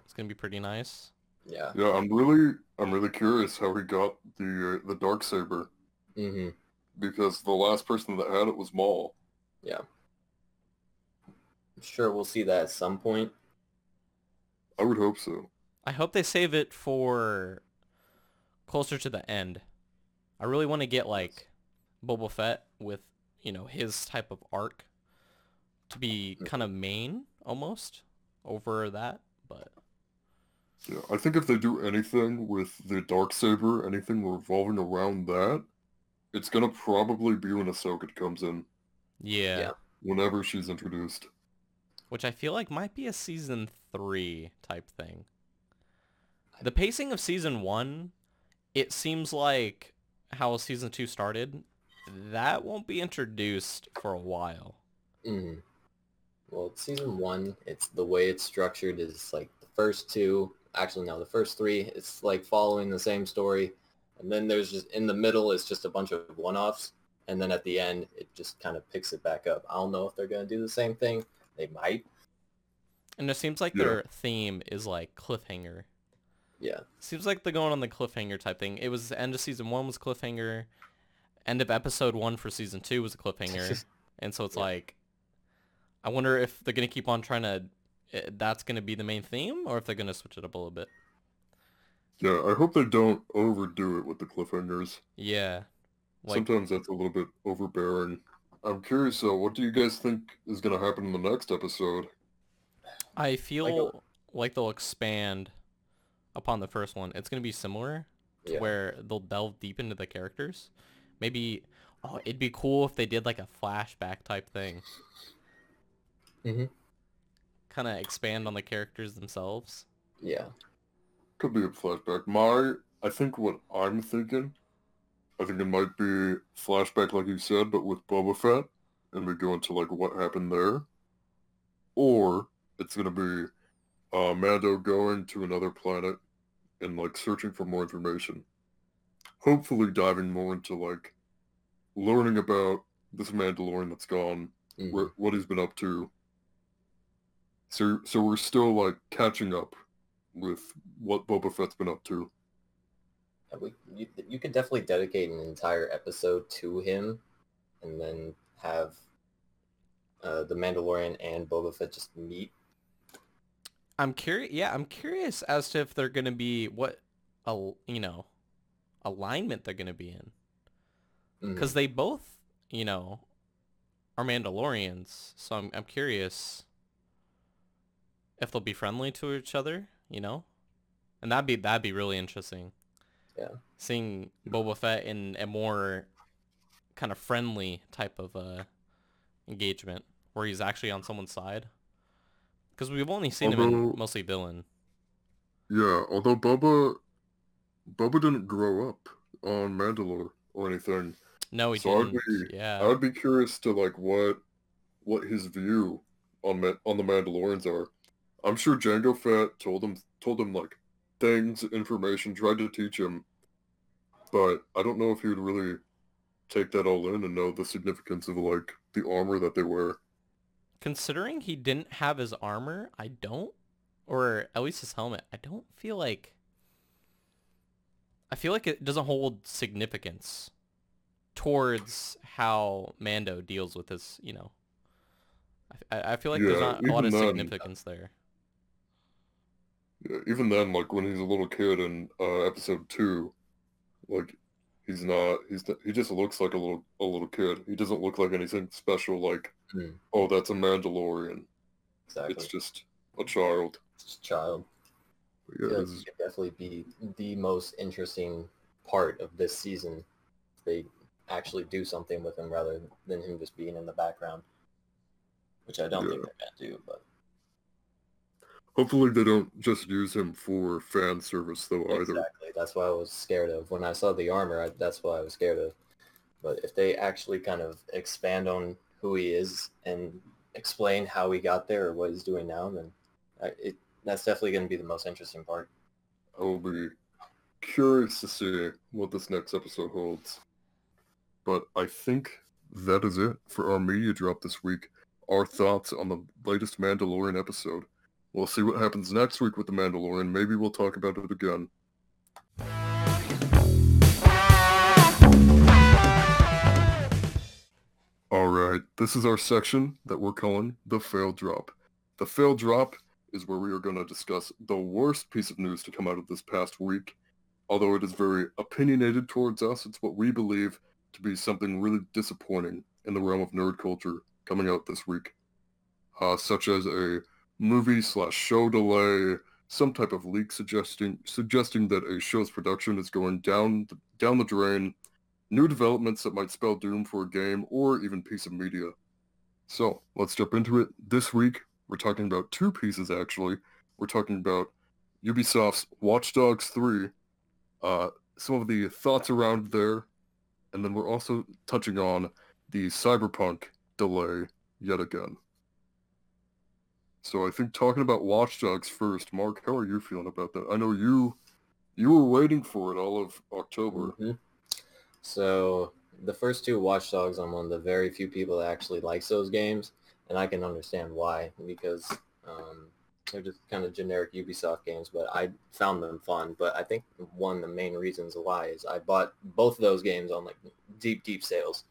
S2: It's gonna be pretty nice.
S3: Yeah.
S1: Yeah, I'm really, I'm really curious how he got the uh, the dark saber
S3: hmm
S1: because the last person that had it was Maul.
S3: Yeah. I'm sure we'll see that at some point.
S1: I would hope so.
S2: I hope they save it for closer to the end. I really want to get like Boba Fett with, you know, his type of arc to be mm. kind of main almost over that, but
S1: Yeah, I think if they do anything with the dark saber, anything revolving around that, it's gonna probably be when Ahsoka comes in,
S2: yeah,
S3: Yeah.
S1: whenever she's introduced.
S2: Which I feel like might be a season 3 type thing. The pacing of season 1, it seems like how season 2 started, that won't be introduced for a while.
S3: hmm Well, season one, it's the way it's structured is like the first two, actually no, the first three, it's like following the same story. And then there's just, in the middle, it's just a bunch of one-offs. And then at the end, it just kind of picks it back up. I don't know if they're going to do the same thing. They might.
S2: And it seems like
S1: Yeah.
S2: their theme is like cliffhanger.
S3: Yeah.
S2: Seems like they're going on the cliffhanger type thing. It was end of season one was cliffhanger. End of episode one for season two was a cliffhanger. and so it's
S3: Yeah.
S2: like, I wonder if they're gonna keep on trying to. eh, That's gonna be the main theme, or if they're gonna switch it up a little bit.
S1: Yeah, I hope they don't overdo it with the cliffhangers.
S2: Yeah. Like,
S1: Sometimes that's a little bit overbearing. I'm curious though, what do you guys think is gonna happen in the next episode?
S2: I feel
S3: Like
S2: like they'll expand upon the first one. It's gonna be similar to
S3: Yeah.
S2: where they'll delve deep into the characters. Maybe, oh, it'd be cool if they did like a flashback type thing.
S3: Mhm.
S2: Kind of expand on the characters themselves.
S3: Yeah.
S1: Could be a flashback. My, I think what I'm thinking, I think it might be flashback like you said, but with Boba Fett, and we go into like what happened there. Or it's gonna be uh, Mando going to another planet and like searching for more information. Hopefully diving more into like learning about this Mandalorian that's gone,
S3: Mhm.
S1: wh- what he's been up to. So, so we're still like catching up with what Boba Fett's been up to.
S3: We, you, you could definitely dedicate an entire episode to him and then have uh, the Mandalorian and Boba Fett just meet.
S2: I'm curious. Yeah, I'm curious as to if they're gonna be what, a you know, alignment they're gonna be in. Because they both, you know, are Mandalorians. So I'm I'm curious if they'll be friendly to each other, you know, and that'd be that'd be really interesting.
S3: Yeah.
S2: Seeing Boba Fett in a more kind of friendly type of uh engagement where he's actually on someone's side. Because we've only seen him in mostly villain.
S1: Yeah, although Boba, Boba didn't grow up on Mandalore or anything.
S2: No, he
S1: So I'd
S2: didn't.
S1: be-
S2: yeah.
S1: I would be curious to like what, what his view on Ma- on the Mandalorians are. I'm sure Jango Fett told him told him like things, information, tried to teach him, but I don't know if he would really take that all in and know the significance of like the armor that they wear.
S2: Considering he didn't have his armor, I don't, or at least his helmet, I don't feel like. I feel like it doesn't hold significance towards how Mando deals with his, you know. I, I- feel like there's not a lot of
S1: then-
S2: significance there.
S1: Yeah, even then, like when he's a little kid in uh, episode two, like he's not. He's not, he just looks like a little a little kid. He doesn't look like anything special. Like
S3: Hmm.
S1: oh, that's a Mandalorian.
S3: Exactly.
S1: It's just a child.
S3: It's just child.
S1: But yeah, this
S3: could definitely be the most interesting part of this season. They actually do something with him rather than him just being in the background, which I don't think they're gonna do. But
S1: hopefully they don't just use him for fan service though either.
S3: exactly, that's what I was scared of when I saw the armor. I, that's what I was scared of. But if they actually kind of expand on who he is and explain how he got there or what he's doing now, then I, it that's definitely going to be the most interesting part.
S1: I will be curious to see what this next episode holds. But I think that is it for our media drop this week. Our thoughts on the latest Mandalorian episode. We'll see what happens next week with the Mandalorian. Maybe we'll talk about it again. Alright, this is our section that we're calling the Fail Drop. The Fail Drop is where we are going to discuss the worst piece of news to come out of this past week. Although it is very opinionated towards us, it's what we believe to be something really disappointing in the realm of nerd culture coming out this week. Uh, such as a movie slash show delay, some type of leak suggesting suggesting that a show's production is going down the, down the drain, new developments that might spell doom for a game or even piece of media. So let's jump into it. This week, we're talking about two pieces actually. We're talking about Ubisoft's Watch Dogs 3, uh, some of the thoughts around there, and then we're also touching on the Cyberpunk delay yet again. So I think talking about Watch Dogs first, Mark, how are you feeling about that? I know you you were waiting for it all of October.
S3: Mhm. So the first two Watch Dogs, I'm one of the very few people that actually likes those games, and I can understand why because um, they're just kind of generic Ubisoft games, but I found them fun. But I think one of the main reasons why is I bought both of those games on like deep, deep sales.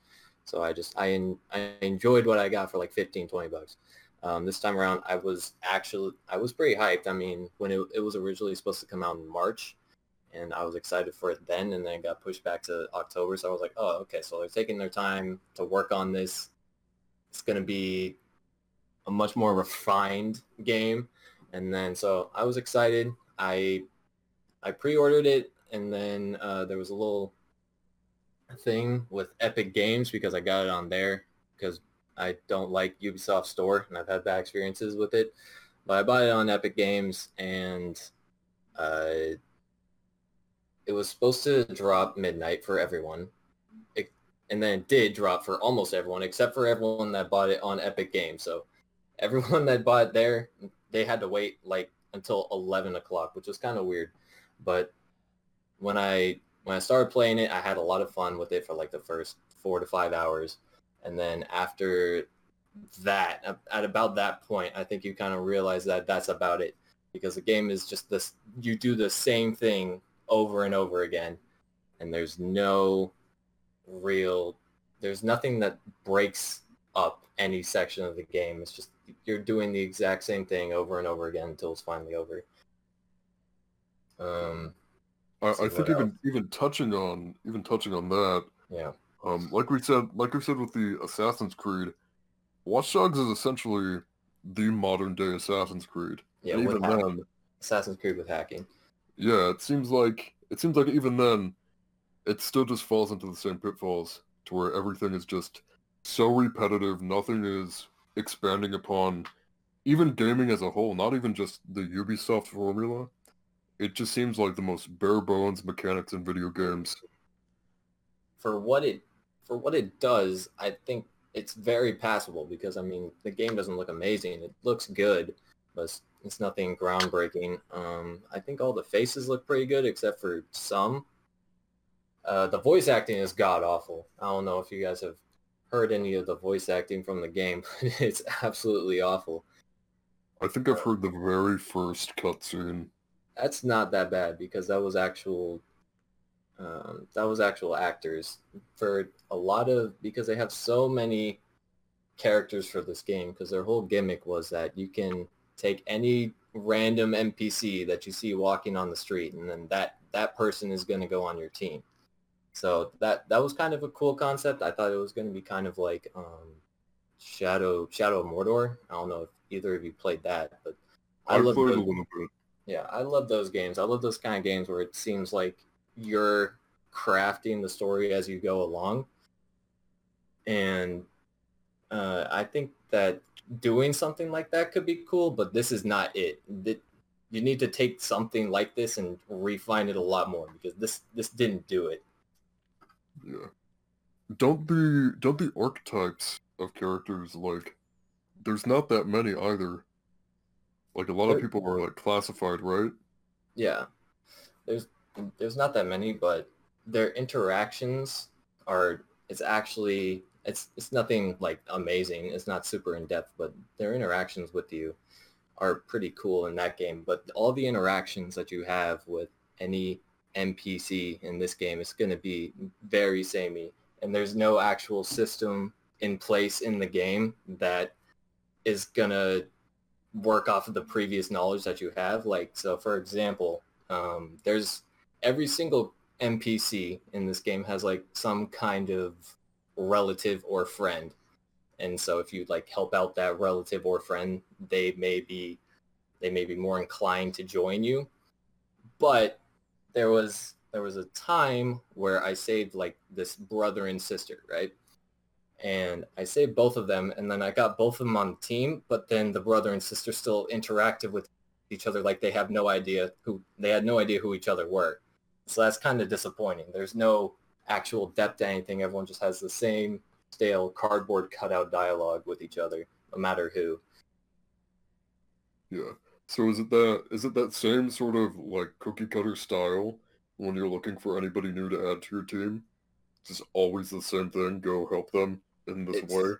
S3: So I just, I, I enjoyed what I got for like 15, 20 bucks. Um, this time around, I was actually, I was pretty hyped. I mean, when it, it was originally supposed to come out in March, and I was excited for it then, and then it got pushed back to October. So I was like, oh, okay, so they're taking their time to work on this. It's going to be a much more refined game. And then, so I was excited. I I pre-ordered it, and then uh, there was a little thing with Epic Games because I got it on there because I don't like Ubisoft Store, and I've had bad experiences with it. But I bought it on Epic Games, and uh, it was supposed to drop midnight for everyone. It, and then it did drop for almost everyone, except for everyone that bought it on Epic Games. So everyone that bought it there, they had to wait like until 11 o'clock, which was kind of weird. But when I when I started playing it, I had a lot of fun with it for like the first four to five hours. And then after that, at about that point, I think you kind of realize that that's about it because the game is just this, you do the same thing over and over again. And there's no real, there's nothing that breaks up any section of the game. It's just, you're doing the exact same thing over and over again until it's finally over. Um,
S1: I, I think even even touching on even touching on that,
S3: yeah.
S1: Um, like we said, like we said with the Assassin's Creed, Watch Dogs is essentially the modern day Assassin's Creed.
S3: Yeah,
S1: and even
S3: hacking.
S1: then,
S3: Assassin's Creed with hacking.
S1: yeah, it seems like it seems like even then, it still just falls into the same pitfalls to where everything is just so repetitive. Nothing is expanding upon even gaming as a whole. Not even just the Ubisoft formula. It just seems like the most bare bones mechanics in video games.
S3: For what it for what it does, I think it's very passable because I mean the game doesn't look amazing. It looks good, but it's, it's nothing groundbreaking. Um, I think all the faces look pretty good except for some. Uh, the voice acting is god awful. I don't know if you guys have heard any of the voice acting from the game, but it's absolutely awful.
S1: I think I've heard the very first cutscene.
S3: That's not that bad because that was actual um, that was actual actors for a lot of because they have so many characters for this game because their whole gimmick was that you can take any random NPC that you see walking on the street and then that that person is going to go on your team. So that that was kind of a cool concept. I thought it was going to be kind of like um, Shadow Shadow of Mordor. I don't know if either of you played that, but
S1: I,
S3: I love those, yeah, I love those games. I love those kind of games where it seems like you're crafting the story as you go along. And uh, I think that doing something like that could be cool, but this is not it. You need to take something like this and refine it a lot more because this this didn't do it.
S1: Yeah. Don't the don't the archetypes of characters like there's not that many either. Like a lot of people are like classified, right?
S3: Yeah, there's there's not that many, but their interactions are it's actually it's it's nothing like amazing. It's not super in depth, but their interactions with you are pretty cool in that game. But all the interactions that you have with any NPC in this game is going to be very samey, and there's no actual system in place in the game that is going to work off of the previous knowledge that you have. Like, so for example, um, there's every single NPC in this game has like some kind of relative or friend. And so if you like help out that relative or friend, they may be they may be more inclined to join you. But there was there was a time where I saved like this brother and sister, right? And I saved both of them and then I got both of them on the team, but then the brother and sister still interacted with each other like they have no idea who they had no idea who each other were. So that's kind of disappointing. There's no actual depth to anything. Everyone just has the same stale cardboard cutout dialogue with each other, no matter who.
S1: Yeah. So is it that is it that same sort of like cookie cutter style when you're looking for anybody new to add to your team? Just always the same thing, go help them in this
S3: It's-
S1: way.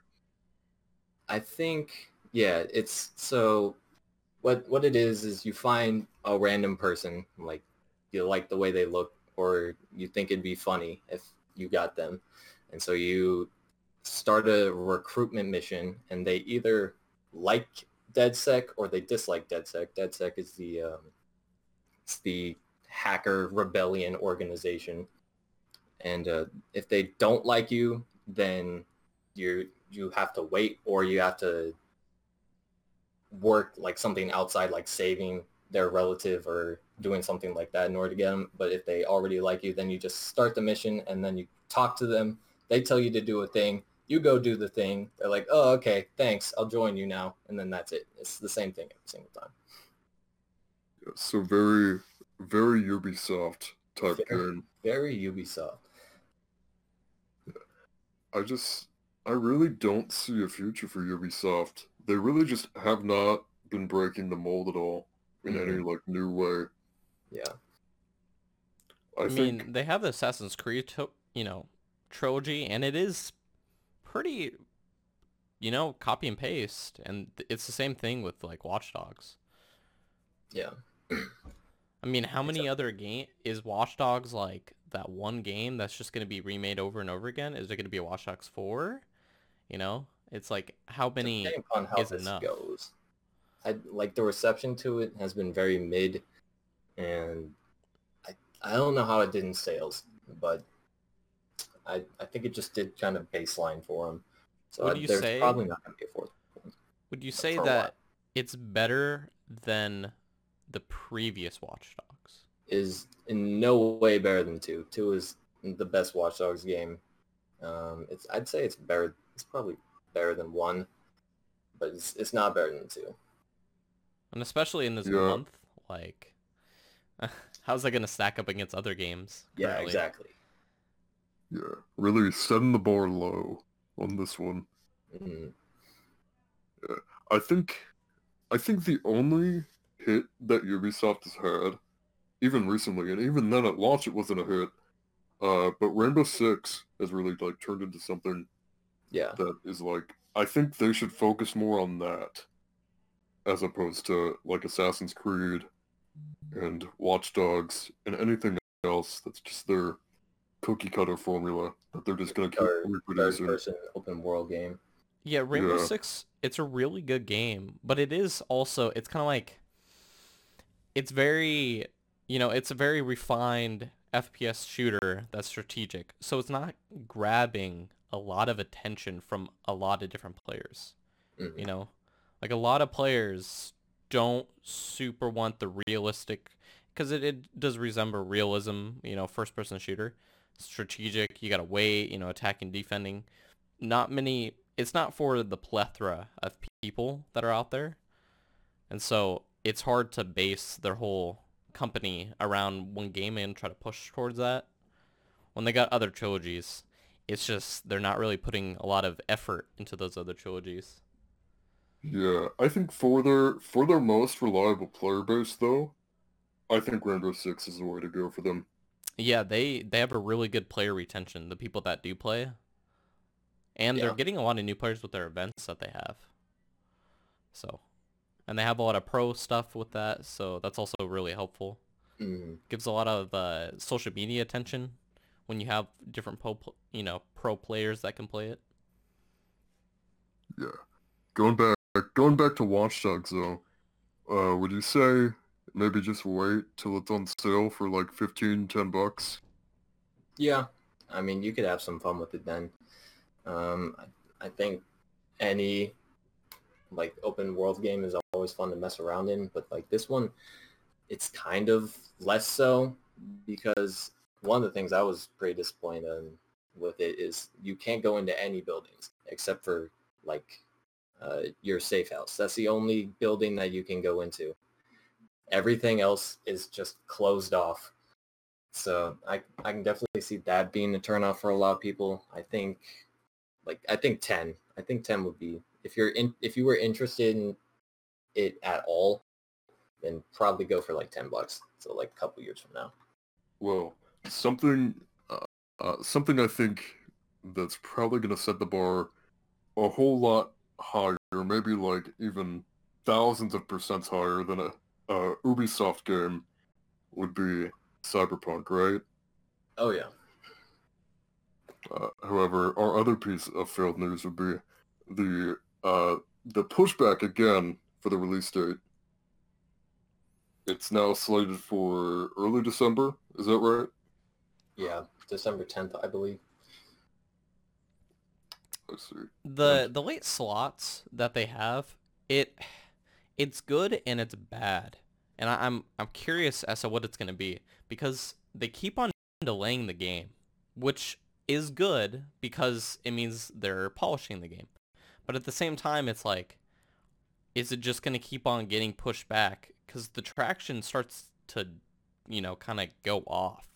S3: I think, yeah, it's so what what it is is you find a random person like you like the way they look or you think it'd be funny if you got them and so you start a recruitment mission and they either like DedSec or they dislike DedSec. DedSec is the um, it's the hacker rebellion organization, and uh, if they don't like you, then you you have to wait or you have to work like something outside, like saving their relative or doing something like that in order to get them. But if they already like you, then you just start the mission and then you talk to them. They tell you to do a thing you go do the thing. They're like, oh, okay, thanks. I'll join you now. And then that's it. It's the same thing every single time.
S1: Yeah, so very, very Ubisoft type
S3: very,
S1: game.
S3: Very Ubisoft.
S1: I just, I really don't see a future for Ubisoft. They really just have not been breaking the mold at all in mm-hmm. any like new way.
S3: Yeah.
S2: I, I think... mean, they have the Assassin's Creed, to- you know, trilogy, and it is pretty, you know, copy and paste, and it's the same thing with like Watch Dogs.
S3: Yeah.
S2: I mean, how many exactly. other game is Watch Dogs like that one game that's just going to be remade over and over again? Is there going to be a Watch Dogs 4? You know, it's like how many
S3: on how is this enough? goes. I like the reception to it has been very mid and I I don't know how it did in sales, but I, I think it just did kind of baseline for him. So Would you there's say, probably not going to be a fourth one.
S2: Would you say that it's better than the previous Watch Dogs?
S3: Is in no way better than two. Two is the best Watch Dogs game. Um, it's I'd say it's better. It's probably better than one, but it's it's not better than two.
S2: And especially in this yeah. month, like, how's that going to stack up against other games?
S3: Currently? Yeah, exactly.
S1: Yeah, really setting the bar low on this one.
S3: Mm-hmm.
S1: Yeah, I think, I think the only hit that Ubisoft has had, even recently, and even then at launch it wasn't a hit, uh, but Rainbow Six has really like turned into something.
S3: Yeah.
S1: That is like, I think they should focus more on that, as opposed to like Assassin's Creed, and Watch Dogs, and anything else that's just their cookie cutter formula that they're just going to keep reproducing.
S3: person open world game.
S2: Yeah, Rainbow yeah. Six, it's a really good game, but it is also, it's kind of like, it's very, you know, it's a very refined FPS shooter that's strategic. So it's not grabbing a lot of attention from a lot of different players. Mm-hmm. You know, like a lot of players don't super want the realistic, because it, it does resemble realism, you know, first person shooter strategic. You got to wait, you know, attacking, defending. Not many. It's not for the plethora of people that are out there, and so it's hard to base their whole company around one game and try to push towards that. When they got other trilogies, it's just they're not really putting a lot of effort into those other trilogies.
S1: Yeah, I think for their for their most reliable player base though, I think Rainbow Six is the way to go for them.
S2: Yeah, they they have a really good player retention. The people that do play, and yeah. they're getting a lot of new players with their events that they have. So, and they have a lot of pro stuff with that, so that's also really helpful.
S3: Mm-hmm.
S2: Gives a lot of uh, social media attention when you have different pro, you know, pro players that can play it.
S1: Yeah, going back going back to Watch Dogs though, uh, would you say Maybe just wait till it's on sale for like 15, 10 bucks.
S3: Yeah, I mean, you could have some fun with it then. Um, I, I think any like open world game is always fun to mess around in, but like this one, it's kind of less so because one of the things I was pretty disappointed in with it is you can't go into any buildings except for like uh, your safe house. That's the only building that you can go into. Everything else is just closed off. So I I can definitely see that being a turnoff for a lot of people. I think like I think 10. I think 10 would be if you're in if you were interested in it at all, then probably go for like 10 bucks. So like a couple years from now.
S1: Well, something uh, uh, something I think that's probably going to set the bar a whole lot higher, maybe like even thousands of percents higher than a, a Ubisoft game would be Cyberpunk, right?
S3: Oh yeah.
S1: Uh, however, our other piece of failed news would be the uh, the pushback again for the release date. It's now slated for early December. Is that right?
S3: Yeah, December 10th, I believe.
S1: See.
S2: The the late slots that they have, it it's good and it's bad. And I, I'm I'm curious as to what it's gonna be because they keep on delaying the game, which is good because it means they're polishing the game. But at the same time, it's like, is it just gonna keep on getting pushed back? Because the traction starts to, you know, kind of go off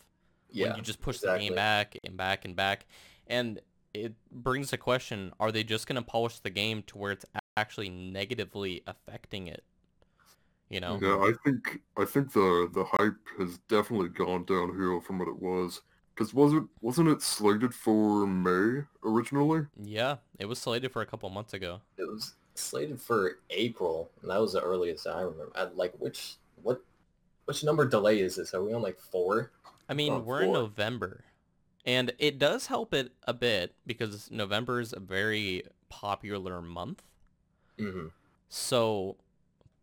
S3: Yeah.
S2: when you just push the game back and back and back. And it brings the question, are they just going to polish the game to where it's actually negatively affecting it? You know?
S1: Yeah, I think I think the the hype has definitely gone downhill from what it was. Cause wasn't wasn't it slated for May originally?
S2: Yeah, it was slated for a couple months ago.
S3: It was slated for April, and that was the earliest I remember. I, like, which what which number delay is this? Are we on like four?
S2: I mean,
S3: Oh,
S2: we're in. November. And it does help it a bit because November is a very popular month.
S3: Mm-hmm.
S2: So,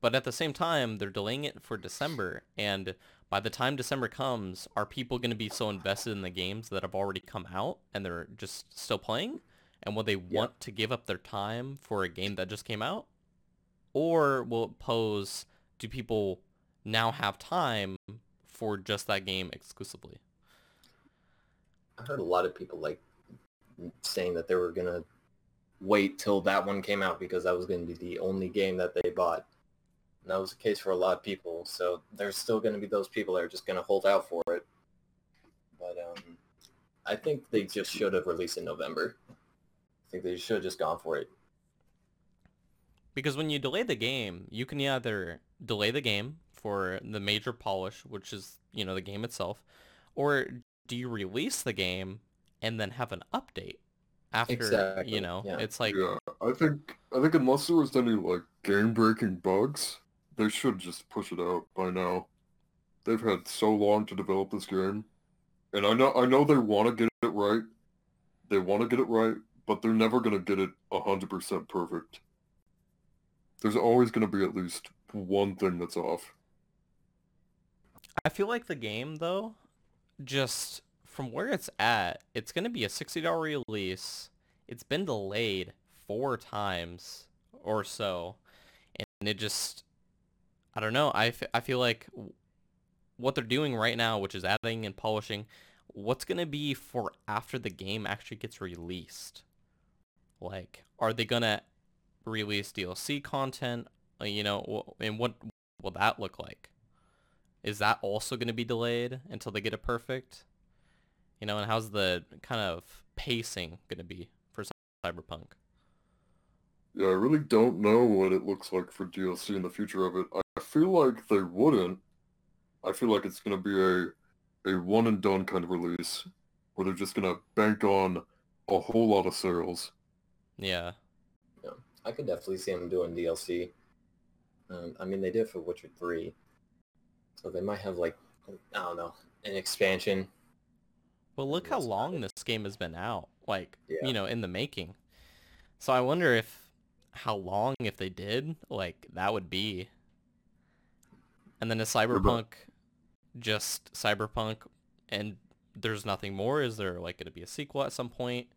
S2: but at the same time, they're delaying it for December. And by the time December comes, are people going to be so invested in the games that have already come out and they're just still playing? And will they want to give up their time for a game that just came out? Or will it pose, do people now have time for just that game exclusively?
S3: I heard a lot of people like saying that they were gonna wait till that one came out because that was gonna be the only game that they bought. And that was the case for a lot of people. So there's still gonna be those people that are just gonna hold out for it. But um, I think they just should have released in November. I think they should have just gone for it.
S2: Because when you delay the game, you can either delay the game for the major polish, which is, you know, the game itself, or do you release the game and then have an update after,
S3: Exactly,
S2: you know,
S3: yeah.
S2: it's like,
S1: yeah, I think I think unless there was any like game breaking bugs, they should just push it out by now. They've had so long to develop this game, and I know I know they want to get it right. They want to get it right, but they're never gonna get it hundred percent perfect. There's always gonna be at least one thing that's off.
S2: I feel like the game though, just from where it's at, it's going to be a $60 release. It's been delayed four times or so. And it just, I don't know. I, f- I feel like what they're doing right now, which is adding and polishing, what's going to be for after the game actually gets released? Like, are they going to release DLC content? Uh, You know, and what will that look like? Is that also going to be delayed until they get it perfect? You know, and how's the kind of pacing going to be for Cyberpunk?
S1: Yeah, I really don't know what it looks like for DLC in the future of it. I feel like they wouldn't. I feel like it's gonna be a a one and done kind of release, where they're just gonna bank on a whole lot of sales.
S2: Yeah. Yeah.
S3: I could definitely see them doing DLC. Um, I mean, they did for Witcher 3. So they might have, like, I don't know, an expansion.
S2: Well, look how long this game has been out, like,
S3: Yeah.
S2: you know, in the making. So I wonder if how long if they did, like that would be. And then is Cyberpunk just Cyberpunk and there's nothing more? Is there like going to be a sequel at some point?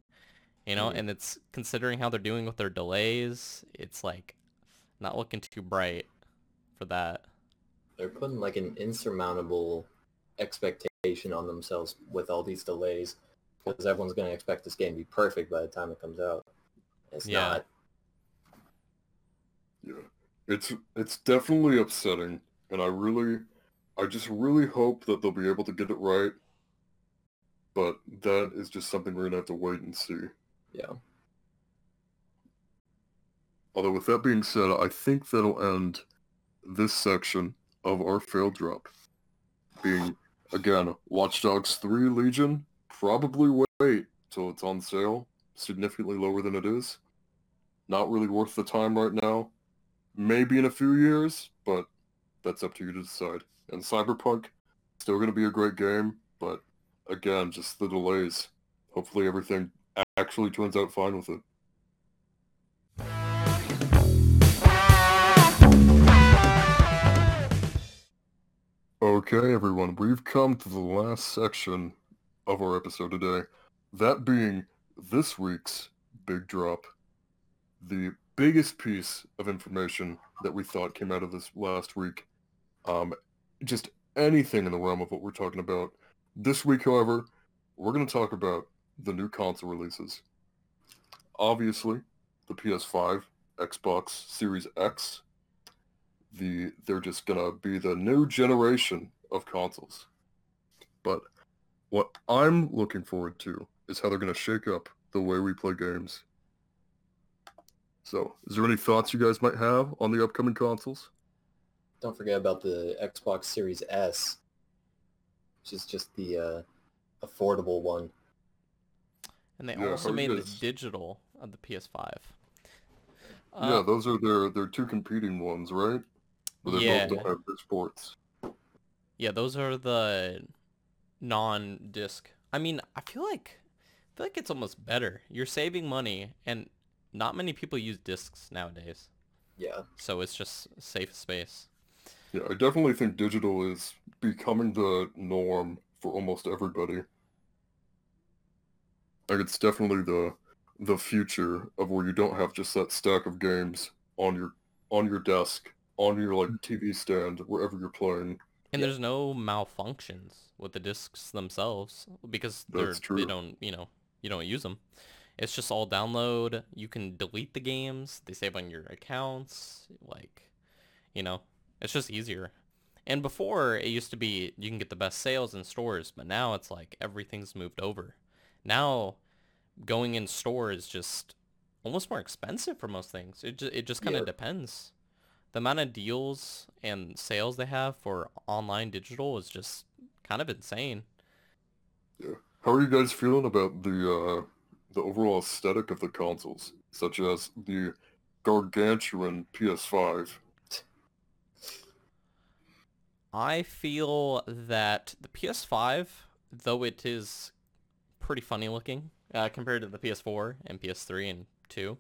S2: You know,
S3: Mhm.
S2: and it's considering how they're doing with their delays, it's like not looking too bright for that.
S3: They're putting, like, an insurmountable expectation on themselves with all these delays. Because everyone's going to expect this game to be perfect by the time it comes out. It's
S2: Yeah.
S3: not.
S1: Yeah, it's it's definitely upsetting, and I really, I just really hope that they'll be able to get it right. But that is just something we're gonna have to wait and see.
S3: Yeah.
S1: Although with that being said, I think that'll end this section of our failed drop. Being, again, Watch Dogs 3 Legion, probably wait till it's on sale, significantly lower than it is. Not really worth the time right now. maybe in a few years, but that's up to you to decide. And Cyberpunk, still going to be a great game, but again, just the delays. Hopefully everything actually turns out fine with it. Okay, everyone, we've come to the last section of our episode today. That being this week's big drop. The biggest piece of information that we thought came out of this last week. Um, just anything in the realm of what we're talking about. This week, however, we're going to talk about the new console releases. Obviously, the PS5, Xbox Series X, the they're just gonna be the new generation of consoles. But what I'm looking forward to is how they're gonna shake up the way we play games. So, is there any thoughts you guys might have on the upcoming consoles?
S3: Don't forget about the Xbox Series S, which is just the uh, affordable one.
S2: And they
S1: Yeah,
S2: also
S1: how
S2: made the digital of the PS5.
S1: yeah,
S2: Uh,
S1: those are their their two competing ones, right? But they
S2: Yeah.
S1: both don't have disc ports.
S2: Yeah, those are the non-disc. I mean, I feel like I feel like it's almost better. You're saving money, and not many people use discs nowadays,
S3: Yeah.
S2: so it's just safe space.
S1: Yeah, I definitely think digital is becoming the norm for almost everybody. Like it's definitely the the future of where you don't have just that stack of games on your on your desk, on your like TV stand, wherever you're playing.
S2: And
S3: Yeah.
S2: there's no malfunctions with the discs themselves because they're
S1: That's
S2: they don't you know you don't use them. It's just all download. You can delete the games. They save on your accounts. Like, you know, it's just easier. And before it used to be you can get the best sales in stores, but now it's like everything's moved over. Now going in store is just almost more expensive for most things. It just, it just kind of
S3: Yeah.
S2: depends. The amount of deals and sales they have for online digital is just kind of insane. Yeah.
S1: How are you guys feeling about the uh the overall aesthetic of the consoles, such as the gargantuan PS5?
S2: I feel that the PS5, though it is pretty funny looking uh, compared to the PS4 and PS3 and 2,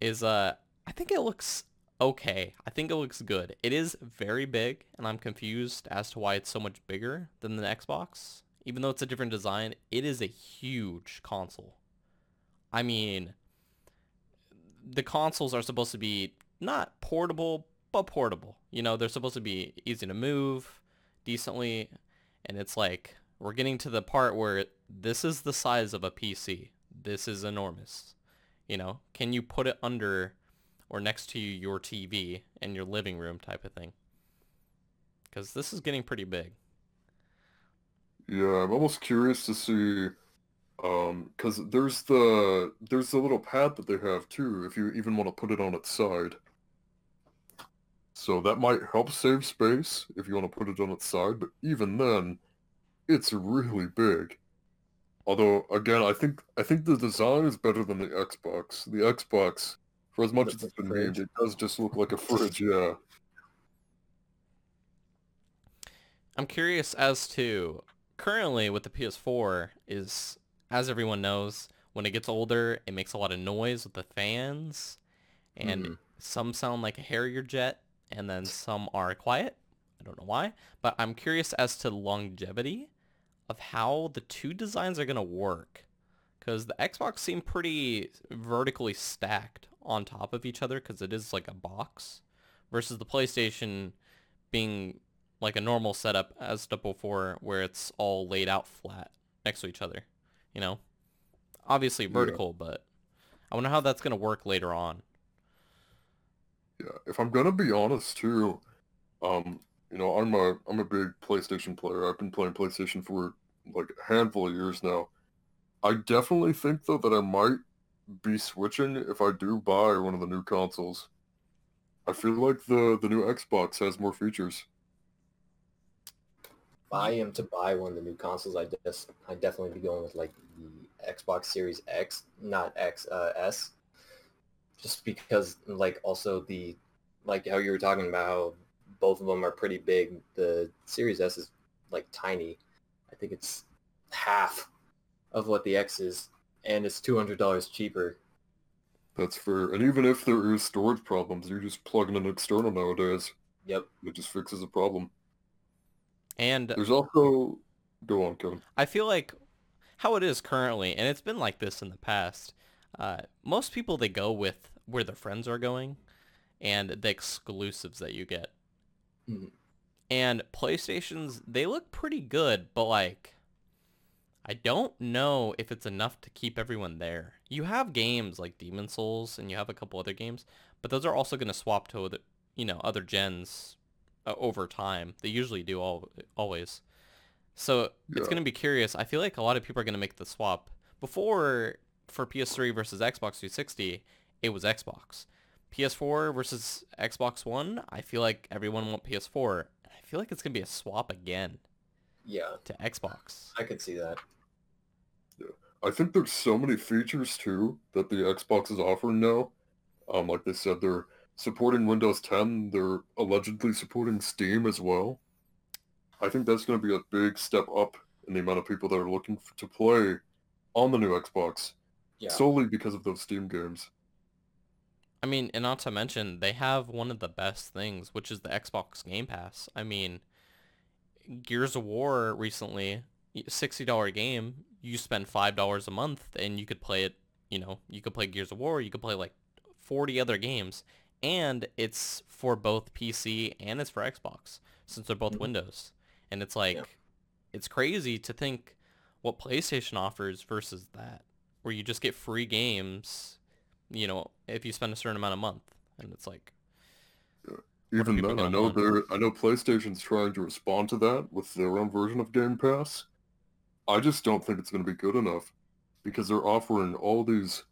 S2: is uh I think it looks okay. I think it looks good. It is very big, and I'm confused as to why it's so much bigger than the Xbox. Even though it's a different design, it is a huge console. I mean, the consoles are supposed to be not portable, but portable. You know, they're supposed to be easy to move decently, and it's like we're getting to the part where this is the size of a PC. This is enormous. You know, can you put it under or next to your TV in your living room type of thing? Because this is getting pretty big.
S1: Yeah, I'm almost curious to see, um, because there's the there's the little pad that they have too, if you even want to put it on its side. So that might help save space if you want to put it on its side, but even then, it's really big. Although, again, I think I think the design is better than the Xbox. The Xbox, for as much as it's been named, it does just look like a fridge, yeah.
S2: I'm curious as to currently with the PS4 is as everyone knows when it gets older it makes a lot of noise with the fans and
S3: Mhm.
S2: some sound like a Harrier jet and then some are quiet. I don't know why, but I'm curious as to longevity of how the two designs are going to work cuz the Xbox seemed pretty vertically stacked on top of each other cuz it is like a box versus the PlayStation being like a normal setup as before where it's all laid out flat next to each other, you know? Obviously vertical, but I wonder how that's going to work later on.
S1: Yeah, if I'm gonna be honest too, um, you know, I'm a I'm a big PlayStation player. I've been playing PlayStation for like a handful of years now. I definitely think though that I might be switching if I do buy one of the new consoles. I feel like the the new Xbox has more features.
S3: If I am to buy one of the new consoles, I just I definitely be going with like the Xbox Series X, not X uh, S, just because like also the like how you were talking about how both of them are pretty big. The Series S is like tiny. I think it's half of what the X is, and it's two hundred dollars cheaper.
S1: That's fair. And even if there is storage problems, you just plug in an external nowadays.
S3: Yep.
S1: It just fixes the problem.
S2: And
S1: There's also go on, Kevin.
S2: I feel like how it is currently, and it's been like this in the past. Uh, most people they go with where their friends are going, and the exclusives that you get.
S3: Mhm.
S2: And PlayStations they look pretty good, but like, I don't know if it's enough to keep everyone there. You have games like Demon's Souls, and you have a couple other games, but those are also going to swap to other, you know, other gens uh, over time. They usually do all always. So it's going to be curious. I feel like a lot of people are going to make the swap. Before, for PS3 versus Xbox 360, it was Xbox. PS4 versus Xbox One, I feel like everyone want PS4. I feel like it's going to be a swap again
S3: Yeah,
S2: to Xbox.
S3: I could see that.
S1: I think there's so many features too that the Xbox is offering now. Um, like they said, they're supporting Windows 10. They're allegedly supporting Steam as well. I think that's going to be a big step up in the amount of people that are looking f- to play on the new Xbox
S3: Yeah.
S1: solely because of those Steam games.
S2: I mean, and not to mention, they have one of the best things, which is the Xbox Game Pass. I mean, Gears of War recently, $60 game, you spend $5 a month and you could play it, you know, you could play Gears of War, you could play like 40 other games, and it's for both PC and it's for Xbox, since they're both
S3: Mhm.
S2: Windows. And it's like,
S3: Yeah.
S2: it's crazy to think what PlayStation offers versus that, where you just get free games you know, if you spend a certain amount a month. And it's like,
S1: Even then, I know they're I know PlayStation's trying to respond to that with their own version of Game Pass. I just don't think it's going to be good enough because they're offering all these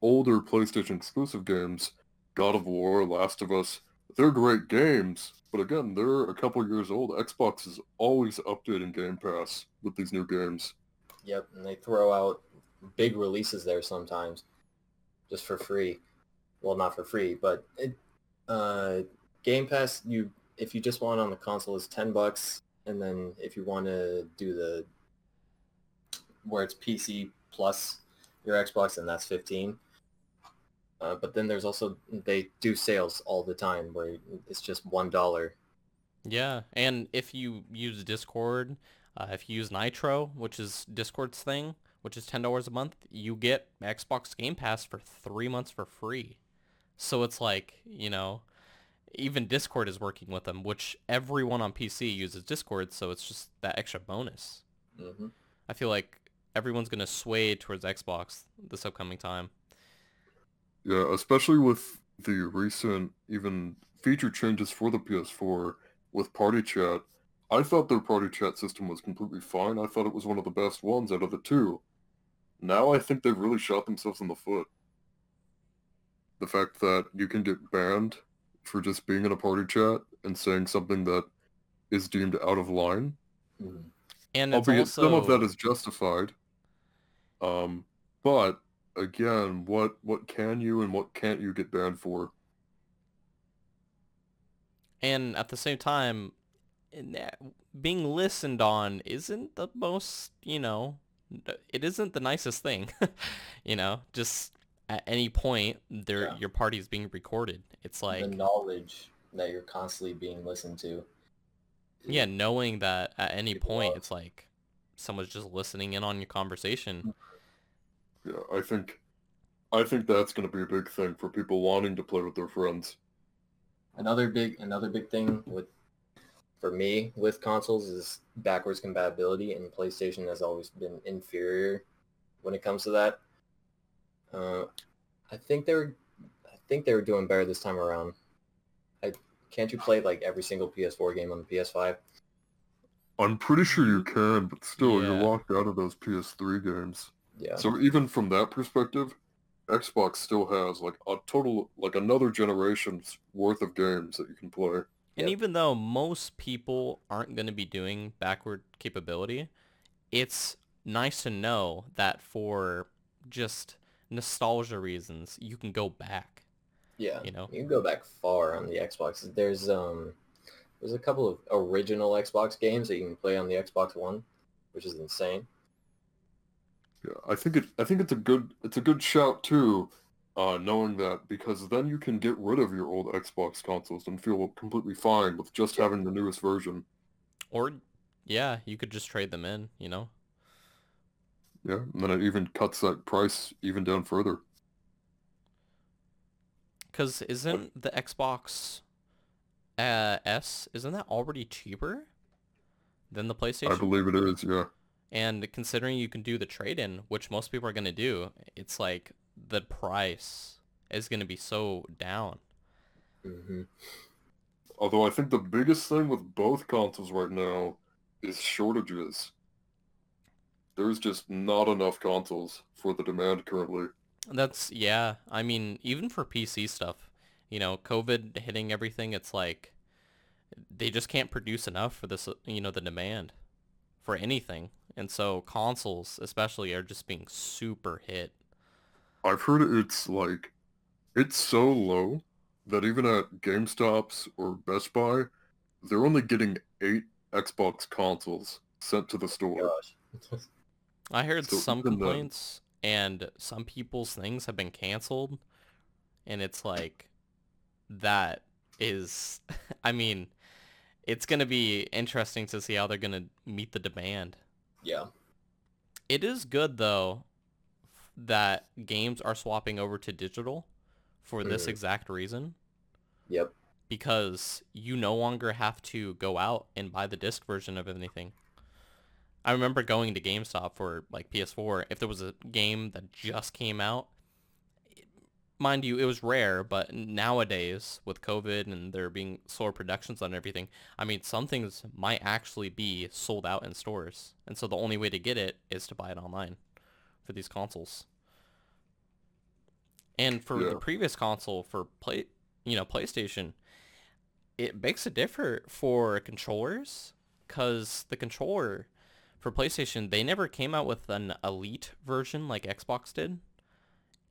S1: older PlayStation exclusive games, God of War, Last of Us. They're great games, but again, they're a couple years old. Xbox is always updating Game Pass with these new games.
S3: Yep, and they throw out big releases there sometimes, just for free. Well, not for free, but it, uh, Game Pass. You if you just want on the console is ten bucks, and then if you want to do the where it's PC plus your Xbox, and that's fifteen. Uh, but then there's also they do sales all the time where it's just one dollar.
S2: yeah. And if you use Discord, uh, if you use Nitro, which is Discord's thing, which is $10 a month, you get Xbox Game Pass for three months for free. So it's like, you know, even Discord is working with them, which everyone on PC uses Discord, so it's just that extra bonus.
S3: hmm
S2: I feel like everyone's going to sway towards Xbox this upcoming time.
S1: Yeah, especially with the recent even feature changes for the PS4 with Party Chat. I thought their Party Chat system was completely fine. I thought it was one of the best ones out of the two. Now I think they've really shot themselves in the foot. The fact that you can get banned for just being in a party chat and saying something that is deemed out of line,
S3: hmm
S2: And it's
S1: albeit
S2: also
S1: some of that is justified. Um, but again, what what can you and what can't you get banned for?
S2: and at the same time in that- being listened on isn't the most, you know, it isn't the nicest thing. you know, just at any point there
S3: Yeah.
S2: your party is being recorded. It's like
S3: the knowledge that you're constantly being listened to.
S2: Yeah, knowing that at any
S3: People
S2: point
S3: love.
S2: it's like someone's just listening in on your conversation.
S1: Yeah, I think I think that's going to be a big thing for people wanting to play with their friends.
S3: Another big another big thing with for me with consoles is backwards compatibility, and PlayStation has always been inferior when it comes to that. Uh, I think they were I think they were doing better this time around. I can't you play like every single PS4 game on the PS5?
S1: I'm pretty sure you can, but still,
S2: Yeah.
S1: you're locked out of those PS3 games.
S3: Yeah.
S1: So even from that perspective, Xbox still has like a total, like another generation's worth of games that you can play.
S2: And
S3: Yep.
S2: even though most people aren't going to be doing backward capability, it's nice to know that for just nostalgia reasons, you can go back.
S3: Yeah,
S2: You know?
S3: you can go back far on the Xbox. There's um, there's a couple of original Xbox games that you can play on the Xbox One, which is insane.
S1: Yeah, I think it. I think it's a good. It's a good shout too, uh, knowing that because then you can get rid of your old Xbox consoles and feel completely fine with just
S3: Yeah.
S1: having the newest version.
S2: Or, yeah, you could just trade them in, you know?
S1: Yeah, and then it even cuts that price even down further.
S2: Because isn't the Xbox uh, S, isn't that already cheaper than the PlayStation?
S1: I believe it is. Yeah.
S2: And considering you can do the trade-in, which most people are going to do, it's like the price is going to be so down.
S3: hmm
S1: Although I think the biggest thing with both consoles right now is shortages. There's just not enough consoles for the demand currently.
S2: That's, yeah, I mean, even for PC stuff, you know, COVID hitting everything, it's like they just can't produce enough for this, you know, the demand for anything. And so consoles especially are just being super hit.
S1: I've heard it's like, it's so low that even at GameStops or Best Buy, they're only getting eight Xbox consoles sent to the store.
S3: Gosh.
S2: I heard
S1: So
S2: some
S1: even then-
S2: complaints and some people's things have been canceled and it's like that is I mean it's going to be interesting to see how they're going to meet the demand.
S3: yeah.
S2: It is good though that games are swapping over to digital for this
S3: Mhm.
S2: exact reason
S3: Yep.
S2: because you no longer have to go out and buy the disc version of anything. I remember going to GameStop for like PS4. If there was a game that just came out, mind you, it was rare, but nowadays with COVID and there being slower productions on everything, I mean, some things might actually be sold out in stores. And so the only way to get it is to buy it online for these consoles. And for
S1: Yeah.
S2: the previous console for play, you know, PlayStation, it makes a difference for controllers because the controller for PlayStation, they never came out with an elite version like Xbox did.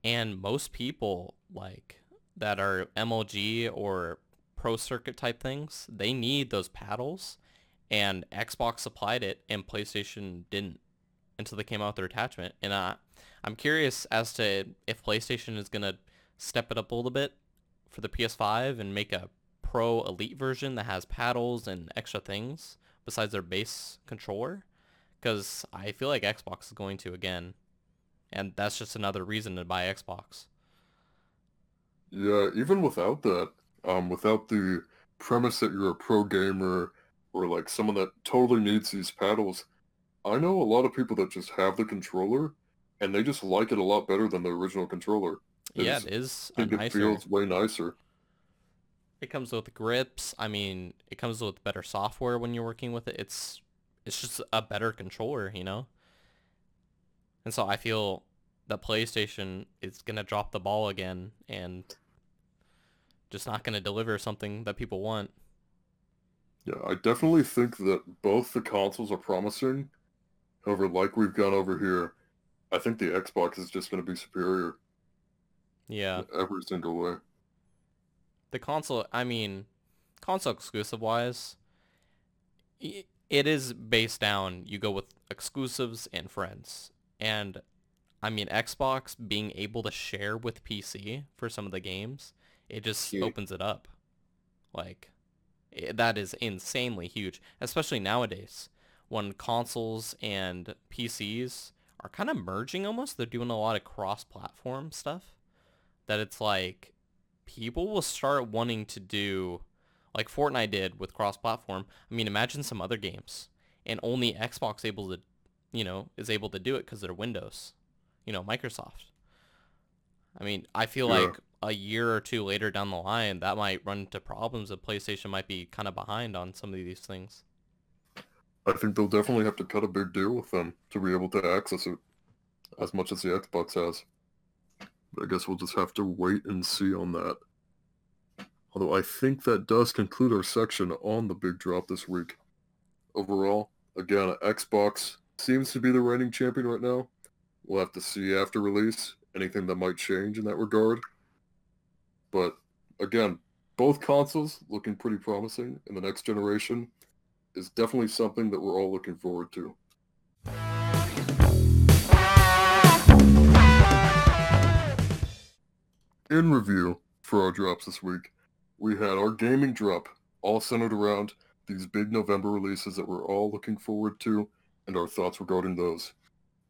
S2: And most people like that are MLG or pro circuit type things, they need those paddles and Xbox supplied it and PlayStation didn't until they came out with their attachment. And uh, I'm curious as to if PlayStation is going to step it up a little bit for the PS5 and make a pro elite version that has paddles and extra things besides their base controller because I feel like Xbox is going to again and that's just another reason to buy Xbox.
S1: Yeah, even without that, um, without the premise that you're a pro gamer or like someone that totally needs these paddles, I know a lot of people that just have the controller and they just like it a lot better than the original controller. They
S2: yeah, it is
S1: think it
S2: nicer.
S1: feels way nicer.
S2: It comes with grips. I mean, it comes with better software when you're working with it. It's it's just a better controller, you know? And so I feel that PlayStation is going to drop the ball again and just not going to deliver something that people want.
S1: Yeah, I definitely think that both the consoles are promising. However, like we've gone over here, I think the Xbox is just going to be superior
S2: Yeah.
S1: every single way.
S2: the console i mean console exclusive wise it is based down you go with exclusives and friends and i mean xbox being able to share with pc for some of the games it just
S3: Huge.
S2: opens it up like i that is insanely huge especially nowadays when consoles and pcs are kind of merging almost they're doing a lot of cross-platform stuff that it's like people will start wanting to do like Fortnite did with cross-platform. I mean, imagine some other games and only Xbox able to, you know, is able to do it because they're Windows, you know, Microsoft. I mean, I feel
S1: Yeah.
S2: like a year or two later down the line, that might run into problems that PlayStation might be kind of behind on some of these things.
S1: I think they'll definitely have to cut a big deal with them to be able to access it as much as the Xbox has. I guess we'll just have to wait and see on that. Although I think that does conclude our section on the big drop this week. Overall, again, Xbox seems to be the reigning champion right now. We'll have to see after release anything that might change in that regard. But again, both consoles looking pretty promising, and the next generation is definitely something that we're all looking forward to. In review for our drops this week, we had our gaming drop, all centered around these big November releases that we're all looking forward to, and our thoughts regarding those.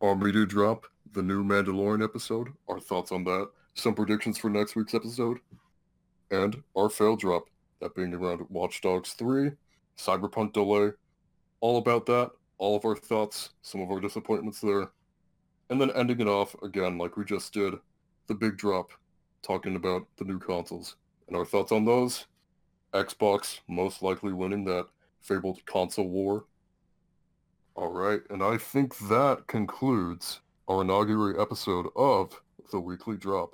S1: Our media drop, the new Mandalorian episode, our thoughts on that, some predictions for next week's episode, and our fail drop, that being around Watch Dogs 3, Cyberpunk delay, all about that, all of our thoughts, some of our disappointments there, and then ending it off again like we just did, the big drop, talking about the new consoles and our thoughts on those. Xbox most likely winning that fabled console war. All right, and I think that concludes our inaugural episode of the Weekly Drop.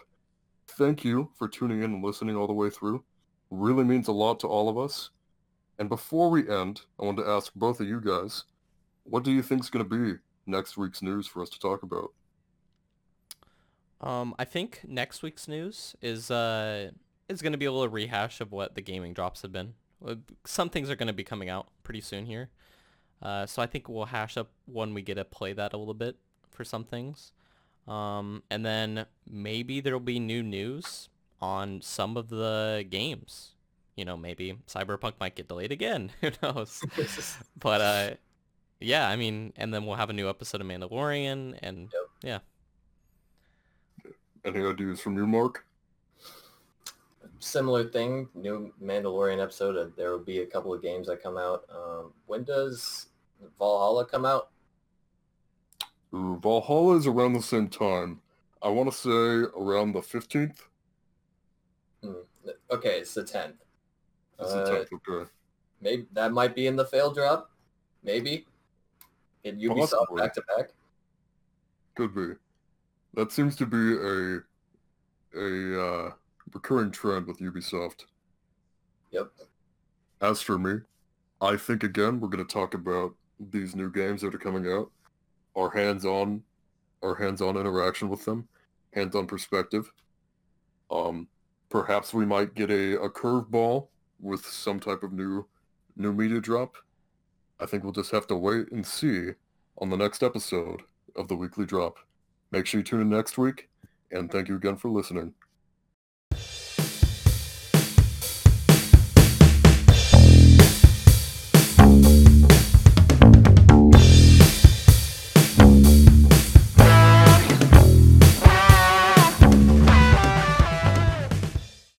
S1: Thank you for tuning in and listening all the way through. Really means a lot to all of us. And before we end, I want to ask both of you guys, what do you think is going to be next week's news for us to talk about?
S2: Um, I think next week's news is uh is going to be a little rehash of what the gaming drops have been. Uh, Some things are going to be coming out pretty soon here. Uh, so I think we'll hash up when we get to play that a little bit for some things. Um, and then maybe there'll be new news on some of the games. You know, maybe Cyberpunk might get delayed again. Who knows? but uh, yeah, I mean, and then we'll have a new episode of Mandalorian, and
S3: Yep.
S2: yeah,
S1: Any ideas from you, Mark?
S3: Similar thing, new Mandalorian episode. uh, There will be a couple of games that come out. Um, when does Valhalla come out?
S1: Ooh, Valhalla is around the same time. I want to say around the 15th.
S3: Hmm. Okay, it's the 10th.
S1: Is
S3: Uh,
S1: the 10th, okay.
S3: maybe that might be in the fail drop. Maybe. In Ubisoft
S1: Possibly.
S3: back to back.
S1: Could be. That seems to be a a uh, recurring trend with Ubisoft.
S3: Yep.
S1: As for me, I think again we're going to talk about these new games that are coming out, our hands-on, our hands-on interaction with them, hands-on perspective. Um, perhaps we might get a, a curveball with some type of new new media drop. I think we'll just have to wait and see on the next episode of the weekly drop. Make sure you tune in next week, and thank you again for listening.